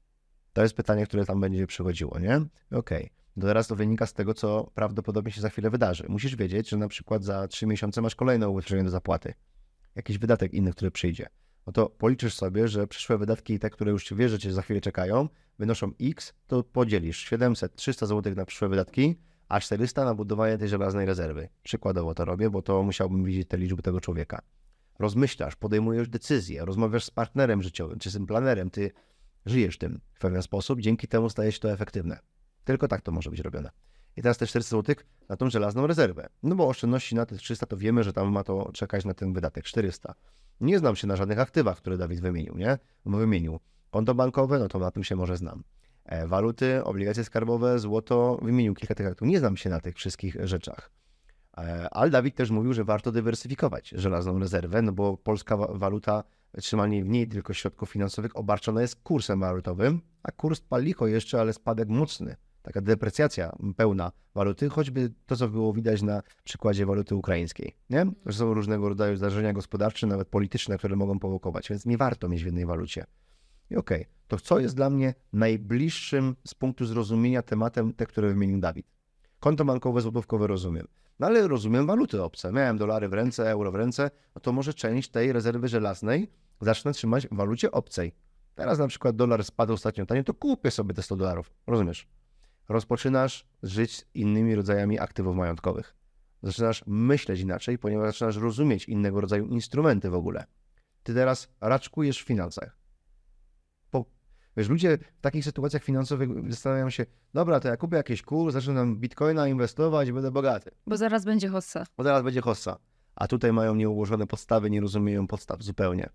Speaker 2: To jest pytanie, które tam będzie przychodziło, nie? Okej. To teraz to wynika z tego, co prawdopodobnie się za chwilę wydarzy. Musisz wiedzieć, że na przykład za 3 miesiące masz kolejne ubezpieczenie do zapłaty. Jakiś wydatek inny, który przyjdzie. No to policzysz sobie, że przyszłe wydatki, te, które już wiesz, że cię za chwilę czekają, wynoszą X, to podzielisz 700, 300 zł na przyszłe wydatki, a 400 na budowanie tej żelaznej rezerwy. Przykładowo to robię, bo to musiałbym widzieć te liczby tego człowieka. Rozmyślasz, podejmujesz decyzje, rozmawiasz z partnerem życiowym, czy z tym planerem, ty żyjesz tym w pewien sposób, dzięki temu staje się to efektywne. Tylko tak to może być robione. I teraz te 400 zł na tą żelazną rezerwę. No bo oszczędności na te 300 to wiemy, że tam ma to czekać na ten wydatek 400. Nie znam się na żadnych aktywach, które Dawid wymienił, nie? Bo wymienił konto bankowe, no to na tym się może znam. E, waluty, obligacje skarbowe, złoto, wymienił kilka tych aktów. Nie znam się na tych wszystkich rzeczach. E, Ale Dawid też mówił, że warto dywersyfikować żelazną rezerwę, no bo polska wa- waluta, trzymanie w niej tylko środków finansowych obarczona jest kursem walutowym, a kurs palicho jeszcze, ale spadek mocny. Taka deprecjacja pełna waluty, choćby to, co było widać na przykładzie waluty ukraińskiej. Nie? Że są różnego rodzaju zdarzenia gospodarcze, nawet polityczne, które mogą powokować, więc nie warto mieć w jednej walucie. I okej, to co jest dla mnie najbliższym z punktu zrozumienia tematem, te, które wymienił Dawid? Konto bankowe, złotówkowe rozumiem. No ale rozumiem waluty obce. Miałem dolary w ręce, euro w ręce, no to może część tej rezerwy żelaznej zacznę trzymać w walucie obcej. Teraz na przykład dolar spadł ostatnio taniej, to kupię sobie te 100 dolarów. Rozumiesz? Rozpoczynasz żyć innymi rodzajami aktywów majątkowych. Zaczynasz myśleć inaczej, ponieważ zaczynasz rozumieć innego rodzaju instrumenty w ogóle. Ty teraz raczkujesz w finansach. Wiesz, ludzie w takich sytuacjach finansowych zastanawiają się, dobra, to ja kupię jakiś kurs, zaczynam bitcoina inwestować i będę bogaty.
Speaker 1: Bo zaraz będzie hossa.
Speaker 2: Bo zaraz będzie hossa. A tutaj mają nieułożone podstawy, nie rozumieją podstaw zupełnie.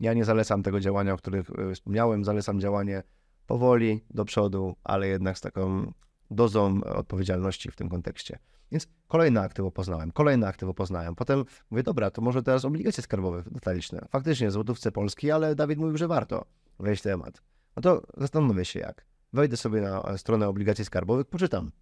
Speaker 2: Ja nie zalecam tego działania, o których e, wspomniałem. Zalecam działanie powoli, do przodu, ale jednak z taką dozą odpowiedzialności w tym kontekście. Więc kolejne aktywo poznałem, kolejne aktywo poznałem. Potem mówię, dobra, to może teraz obligacje skarbowe detaliczne. Faktycznie, złotówce polskiej, ale Dawid mówił, że warto wejść w temat. No to zastanowię się jak. Wejdę sobie na stronę obligacji skarbowych, poczytam.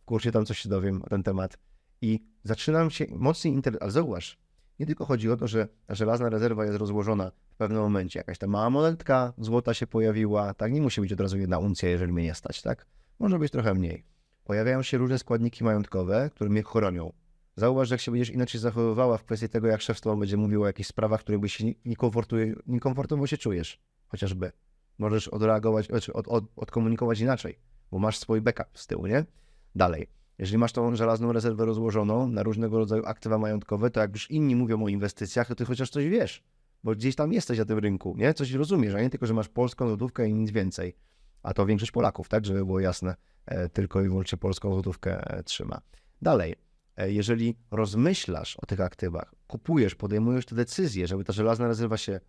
Speaker 2: W kursie tam coś się dowiem na ten temat i zaczynam się mocniej interesować. Ale zauważ, nie tylko chodzi o to, że żelazna rezerwa jest rozłożona w pewnym momencie. Jakaś tam mała monetka złota się pojawiła, tak? Nie musi być od razu jedna uncja, jeżeli mnie nie stać, tak? Może być trochę mniej. Pojawiają się różne składniki majątkowe, które mnie chronią. Zauważ, że jak się będziesz inaczej zachowywała w kwestii tego, jak szef z tobą będzie mówił o jakichś sprawach, których byś się nie- niekomfortuje- niekomfortowo się czujesz, chociażby. Możesz odreagować, znaczy od, od, odkomunikować inaczej, bo masz swój backup z tyłu, nie? Dalej. Jeżeli masz tą żelazną rezerwę rozłożoną na różnego rodzaju aktywa majątkowe, to jak już inni mówią o inwestycjach, to ty chociaż coś wiesz, bo gdzieś tam jesteś na tym rynku, nie? Coś rozumiesz, a nie tylko, że masz polską złotówkę i nic więcej. A to większość Polaków, tak? Żeby było jasne, e, tylko i wyłącznie polską złotówkę e, trzyma. Dalej. E, Jeżeli rozmyślasz o tych aktywach, kupujesz, podejmujesz te decyzje, żeby ta żelazna rezerwa się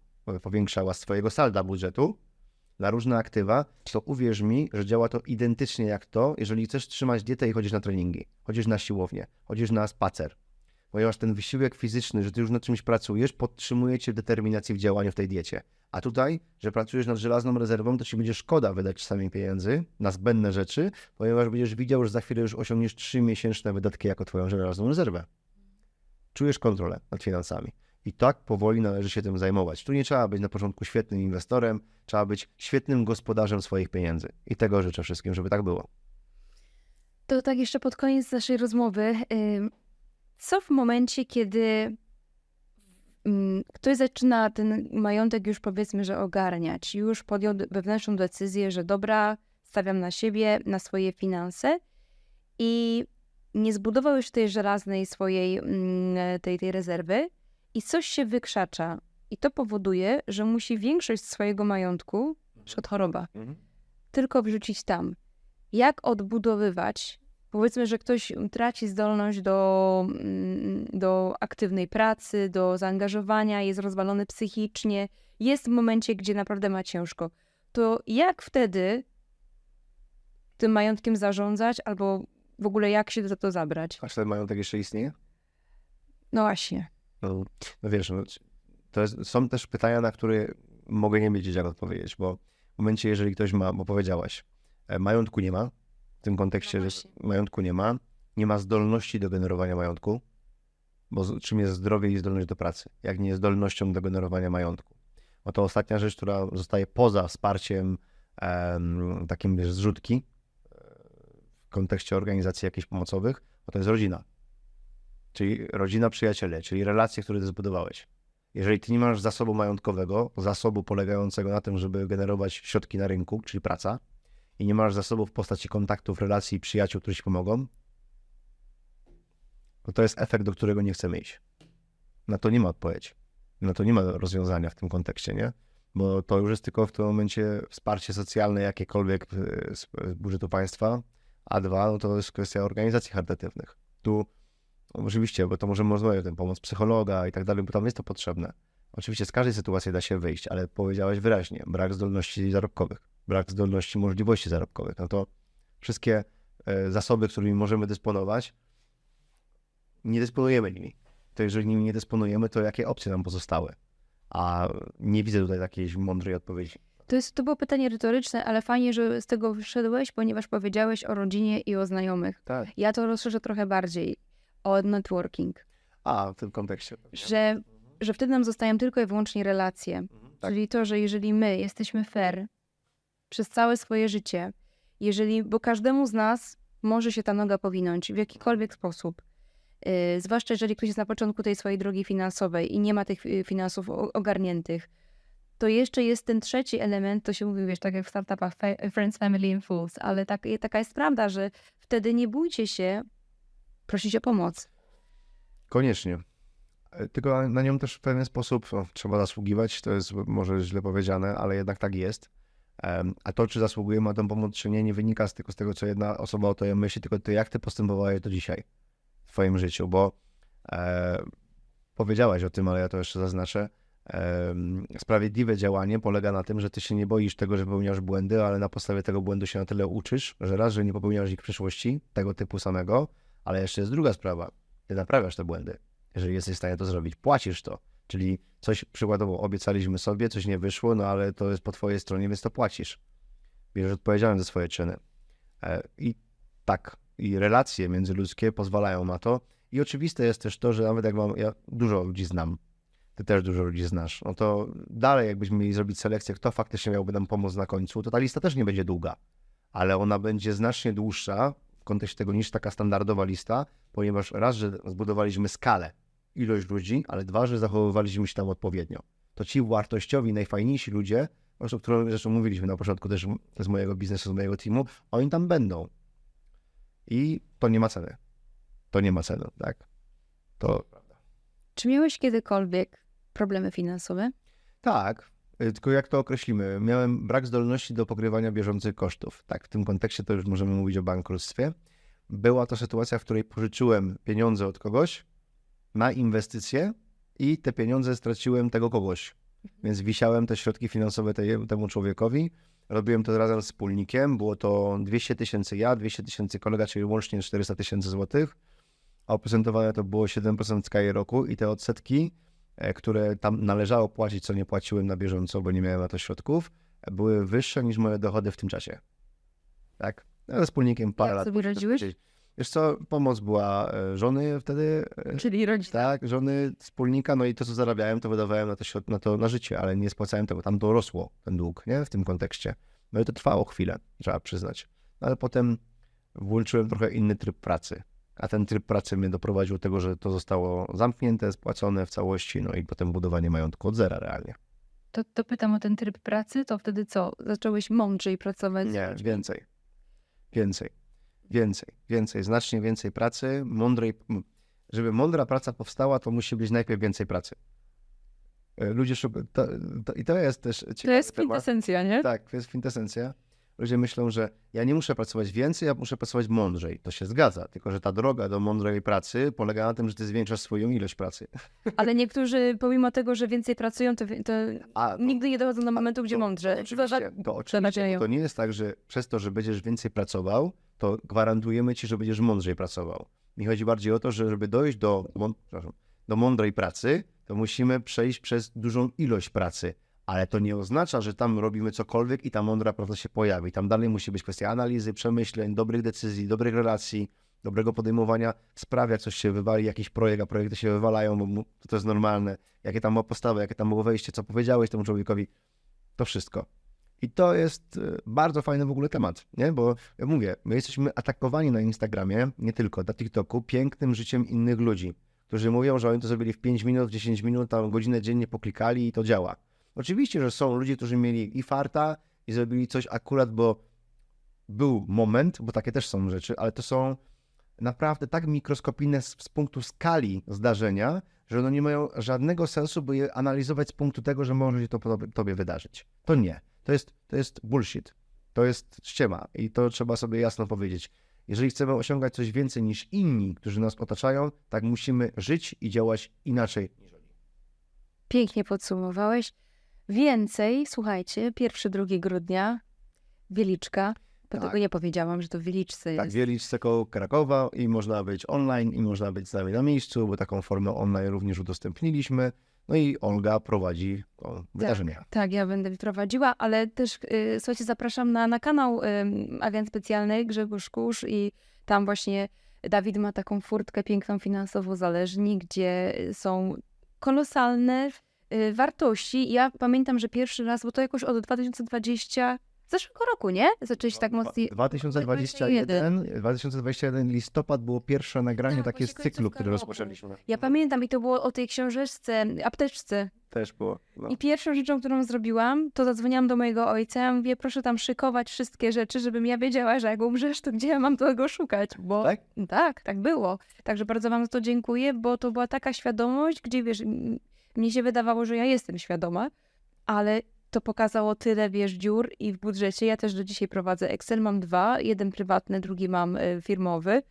Speaker 2: powiększała z twojego salda budżetu, na różne aktywa, to uwierz mi, że działa to identycznie jak to, jeżeli chcesz trzymać dietę i chodzisz na treningi, chodzisz na siłownię, chodzisz na spacer. ponieważ ten wysiłek fizyczny, że ty już nad czymś pracujesz, podtrzymuje cię w determinacji w działaniu w tej diecie. A tutaj, że pracujesz nad żelazną rezerwą, to ci będzie szkoda wydać czasami pieniędzy na zbędne rzeczy, ponieważ będziesz widział, że za chwilę już osiągniesz 3 miesięczne wydatki jako twoją żelazną rezerwę. Czujesz kontrolę nad finansami. I tak powoli należy się tym zajmować. Tu nie trzeba być na początku świetnym inwestorem, trzeba być świetnym gospodarzem swoich pieniędzy. I tego życzę wszystkim, żeby tak było.
Speaker 1: To tak jeszcze pod koniec naszej rozmowy. Co w momencie, kiedy mm, ktoś zaczyna ten majątek już powiedzmy, że ogarniać, już podjął wewnętrzną decyzję, że dobra, stawiam na siebie, na swoje finanse i nie zbudował już tej żelaznej swojej mm, tej, tej rezerwy i coś się wykrzacza i to powoduje, że musi większość swojego majątku, przed choroba, mhm. tylko wrzucić tam. Jak odbudowywać Powiedzmy, że ktoś traci zdolność do, mm, do aktywnej pracy, do zaangażowania, jest rozwalony psychicznie, jest w momencie, gdzie naprawdę ma ciężko. To jak wtedy tym majątkiem zarządzać, albo w ogóle jak się za to zabrać?
Speaker 2: A czy ten majątek jeszcze istnieje?
Speaker 1: No właśnie.
Speaker 2: No, no wiesz, no, to jest, są też pytania, na które mogę nie wiedzieć, jak odpowiedzieć, bo w momencie, jeżeli ktoś ma, bo powiedziałaś, e, majątku nie ma, w tym kontekście, no że majątku nie ma, nie ma zdolności do generowania majątku, bo czym jest zdrowie i zdolność do pracy, jak nie jest zdolnością do generowania majątku. Oto ostatnia rzecz, która zostaje poza wsparciem em, takim wiesz, zrzutki e, w kontekście organizacji jakichś pomocowych, to jest rodzina. Czyli rodzina, przyjaciele, czyli relacje, które ty zbudowałeś. Jeżeli ty nie masz zasobu majątkowego, zasobu polegającego na tym, żeby generować środki na rynku, czyli praca, i nie masz zasobów w postaci kontaktów, relacji, przyjaciół, którzy ci pomogą, to to jest efekt, do którego nie chcemy iść. Na to nie ma odpowiedzi. Na to nie ma rozwiązania w tym kontekście, nie? Bo to już jest tylko w tym momencie wsparcie socjalne jakiekolwiek z budżetu państwa, a dwa, no to jest kwestia organizacji charytatywnych. Tu oczywiście, bo to możemy rozmawiać o tym, pomoc psychologa i tak dalej, bo tam jest to potrzebne. Oczywiście z każdej sytuacji da się wyjść, ale powiedziałeś wyraźnie, brak zdolności zarobkowych brak zdolności, możliwości zarobkowych, no to wszystkie e, zasoby, którymi możemy dysponować, nie dysponujemy nimi. To jeżeli nimi nie dysponujemy, to jakie opcje nam pozostały? A nie widzę tutaj takiej mądrej odpowiedzi.
Speaker 1: To, jest, to było pytanie retoryczne, ale fajnie, że z tego wyszedłeś, ponieważ powiedziałeś o rodzinie i o znajomych.
Speaker 2: Tak.
Speaker 1: Ja to rozszerzę trochę bardziej. O networking.
Speaker 2: A, w tym kontekście.
Speaker 1: Że, że wtedy nam zostają tylko i wyłącznie relacje. Mhm, tak. Czyli to, że jeżeli my jesteśmy fair, przez całe swoje życie, jeżeli, bo każdemu z nas może się ta noga powinąć w jakikolwiek sposób. Yy, zwłaszcza jeżeli ktoś jest na początku tej swojej drogi finansowej i nie ma tych y, finansów ogarniętych, to jeszcze jest ten trzeci element, to się mówi, wiesz, tak jak w startupach Friends, Family and Fools, ale tak, taka jest prawda, że wtedy nie bójcie się prosić o pomoc.
Speaker 2: Koniecznie. E, tylko na nią też w pewien sposób no, trzeba zasługiwać, to jest może źle powiedziane, ale jednak tak jest a to, czy zasługujemy na tę pomoc, czy nie, nie wynika tylko z tego, co jedna osoba o to myśli, tylko to, jak ty postępowałeś to dzisiaj w twoim życiu, bo e, powiedziałaś o tym, ale ja to jeszcze zaznaczę. E, sprawiedliwe działanie polega na tym, że ty się nie boisz tego, że popełniasz błędy, ale na podstawie tego błędu się na tyle uczysz, że raz, że nie popełniasz ich w przyszłości, tego typu samego, ale jeszcze jest druga sprawa. Ty naprawiasz te błędy. Jeżeli jesteś w stanie to zrobić, płacisz to. Czyli coś przykładowo obiecaliśmy sobie, coś nie wyszło, no ale to jest po twojej stronie, więc to płacisz. Bierzesz odpowiedzialność za swoje czyny. E, I tak, i relacje międzyludzkie pozwalają na to. I oczywiste jest też to, że nawet jak mam, ja dużo ludzi znam, ty też dużo ludzi znasz, no to dalej jakbyśmy mieli zrobić selekcję, kto faktycznie miałby nam pomóc na końcu, to ta lista też nie będzie długa, ale ona będzie znacznie dłuższa w kontekście tego niż taka standardowa lista, ponieważ raz, że zbudowaliśmy skalę ilość ludzi, ale dwa, że zachowywaliśmy się tam odpowiednio. To ci wartościowi, najfajniejsi ludzie, o których zresztą mówiliśmy na początku też z mojego biznesu, z mojego teamu, oni tam będą. I to nie ma ceny. To nie ma ceny, tak? To prawda.
Speaker 1: Czy miałeś kiedykolwiek problemy finansowe?
Speaker 2: Tak, tylko jak to określimy? Miałem brak zdolności do pokrywania bieżących kosztów. Tak, w tym kontekście to już możemy mówić o bankructwie. Była to sytuacja, w której pożyczyłem pieniądze od kogoś, na inwestycje i te pieniądze straciłem tego kogoś. Więc wisiałem te środki finansowe tej, temu człowiekowi. Robiłem to razem z wspólnikiem. Było to 200 tysięcy ja, 200 tysięcy kolega, czyli łącznie 400 tysięcy złotych. a oprocentowane to było 7% skali roku i te odsetki, które tam należało płacić, co nie płaciłem na bieżąco, bo nie miałem na to środków, e, były wyższe niż moje dochody w tym czasie. Tak? No, ze wspólnikiem parę
Speaker 1: Jak
Speaker 2: lat.
Speaker 1: sobie radziłeś?
Speaker 2: Wiesz co, pomoc była e, żony wtedy, e,
Speaker 1: Czyli rodzice.
Speaker 2: tak, żony wspólnika, no i to, co zarabiałem, to wydawałem na to, na to na życie, ale nie spłacałem tego. Tam to rosło, ten dług, nie? W tym kontekście. No i to trwało chwilę, trzeba przyznać. No ale potem włączyłem trochę inny tryb pracy. A ten tryb pracy mnie doprowadził do tego, że to zostało zamknięte, spłacone w całości, no i potem budowanie majątku od zera realnie.
Speaker 1: To, to pytam o ten tryb pracy, to wtedy co? Zacząłeś mądrzej pracować?
Speaker 2: Nie, więcej. Więcej. Więcej. Więcej. Znacznie więcej pracy, mądrej. Żeby mądra praca powstała, to musi być najpierw więcej pracy. E, Ludzie szukają. I to jest też ciekawy
Speaker 1: To jest kwintesencja, nie?
Speaker 2: Tak, to jest kwintesencja. Ludzie myślą, że ja nie muszę pracować więcej, ja muszę pracować mądrzej. To się zgadza, tylko że ta droga do mądrej pracy polega na tym, że ty zwiększasz swoją ilość pracy.
Speaker 1: Ale niektórzy, pomimo tego, że więcej pracują, to, to
Speaker 2: A, to-
Speaker 1: nigdy nie dochodzą do momentu, gdzie mądrze.
Speaker 2: To oczywiście, to, oczywiście to nie jest tak, że przez to, że będziesz więcej pracował, to gwarantujemy ci, że będziesz mądrzej pracował. Mi chodzi bardziej o to, że żeby dojść do, do mądrej pracy, to musimy przejść przez dużą ilość pracy. Ale to nie oznacza, że tam robimy cokolwiek i ta mądra praca się pojawi. Tam dalej musi być kwestia analizy, przemyśleń, dobrych decyzji, dobrych relacji, dobrego podejmowania spraw, jak coś się wywali, jakiś projekt, a projekty się wywalają, bo to jest normalne. Jakie tam ma postawę, jakie tam było wejście, co powiedziałeś temu człowiekowi. To wszystko. I to jest e, bardzo fajny w ogóle temat, nie? Bo ja mówię, my jesteśmy atakowani na Instagramie, nie tylko, na TikToku, pięknym życiem innych ludzi, którzy mówią, że oni to zrobili w 5 minut, w 10 minut, tam godzinę dziennie poklikali i to działa. Oczywiście, że są ludzie, którzy mieli i farta i zrobili coś akurat, bo był moment, bo takie też są rzeczy, ale to są naprawdę tak mikroskopijne z, z punktu skali zdarzenia, że one nie mają żadnego sensu, by je analizować z punktu tego, że może się to tobie, wydarzyć. To nie. To jest, to jest bullshit. To jest ściema i to trzeba sobie jasno powiedzieć. Jeżeli chcemy osiągać coś więcej niż inni, którzy nas otaczają, tak musimy żyć i działać inaczej.
Speaker 1: Pięknie podsumowałeś. Więcej, słuchajcie, 1-2 grudnia, Wieliczka. Bo
Speaker 2: Tak.
Speaker 1: tego nie powiedziałam, że to w Wieliczce
Speaker 2: Tak,
Speaker 1: jest.
Speaker 2: Wieliczce koło Krakowa i można być online i można być z nami na miejscu, bo taką formę online również udostępniliśmy. No i Olga prowadzi to wydarzenie.
Speaker 1: Tak, ja będę prowadziła, ale też y, słuchajcie, zapraszam na, na kanał y, Agent Specjalny Grzegorz Kusz i tam właśnie Dawid ma taką furtkę piękną finansowo zależni, gdzie są kolosalne wartości. Ja pamiętam, że pierwszy raz, bo to jakoś od 2020 zeszłego roku, nie? Zaczęliście tak mocniej.
Speaker 2: 2021, 2021 listopad było pierwsze nagranie
Speaker 1: Tak,
Speaker 2: takie z cyklu, który
Speaker 1: roku.
Speaker 2: rozpoczęliśmy.
Speaker 1: Ja pamiętam i to było o tej książeczce, apteczce.
Speaker 2: Też było. No.
Speaker 1: I pierwszą rzeczą, którą zrobiłam, to zadzwoniłam do mojego ojca. Ja mówię, proszę tam szykować wszystkie rzeczy, żebym ja wiedziała, że jak umrzesz, to gdzie ja mam tego szukać? Bo
Speaker 2: Tak?
Speaker 1: tak, tak było. Także bardzo wam za to dziękuję, bo to była taka świadomość, gdzie wiesz, mnie się wydawało, że ja jestem świadoma, ale to pokazało tyle, wiesz, dziur i w budżecie. Ja też do dzisiaj prowadzę Excel, mam dwa, jeden prywatny, drugi mam y, firmowy.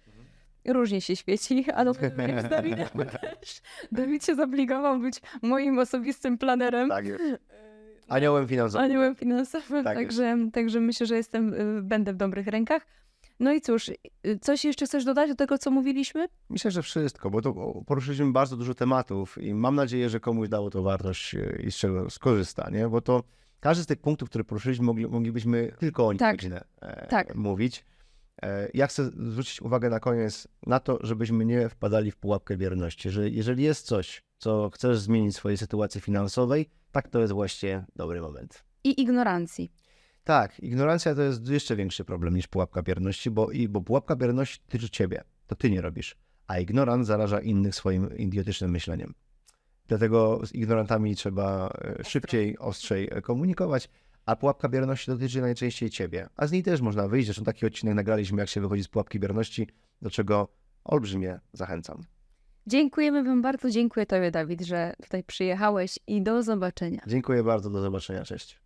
Speaker 1: Różnie się świeci, ale też. Dawid się zobligował być moim osobistym planerem.
Speaker 2: Tak jest. Aniołem finansowym.
Speaker 1: Aniołem finansowym,
Speaker 2: Tak
Speaker 1: także, także myślę, że jestem, y, będę w dobrych rękach. No i cóż, y, coś jeszcze chcesz dodać do tego, co mówiliśmy?
Speaker 2: Myślę, że wszystko, bo to poruszyliśmy bardzo dużo tematów i mam nadzieję, że komuś dało to wartość e, i z czego skorzysta, nie? Bo to każdy z tych punktów, które poruszyliśmy, mogli, moglibyśmy tylko o nich
Speaker 1: Tak.
Speaker 2: godzinę e,
Speaker 1: Tak.
Speaker 2: mówić. E, ja chcę zwrócić uwagę na koniec na to, żebyśmy nie wpadali w pułapkę bierności, że jeżeli jest coś, co chcesz zmienić w swojej sytuacji finansowej, tak to jest właśnie dobry moment.
Speaker 1: I ignorancji.
Speaker 2: Tak, ignorancja to jest jeszcze większy problem niż pułapka bierności, bo, i, bo pułapka bierności tyczy ciebie, to ty nie robisz, a ignorant zaraża innych swoim idiotycznym myśleniem. Dlatego z ignorantami trzeba e, szybciej, ostrzej e, komunikować, a pułapka bierności dotyczy najczęściej ciebie, a z niej też można wyjść. Zresztą taki odcinek nagraliśmy, jak się wychodzi z pułapki bierności, do czego olbrzymie zachęcam.
Speaker 1: Dziękujemy wam bardzo, dziękuję tobie Dawid, że tutaj przyjechałeś i do zobaczenia.
Speaker 2: Dziękuję bardzo, do zobaczenia, cześć.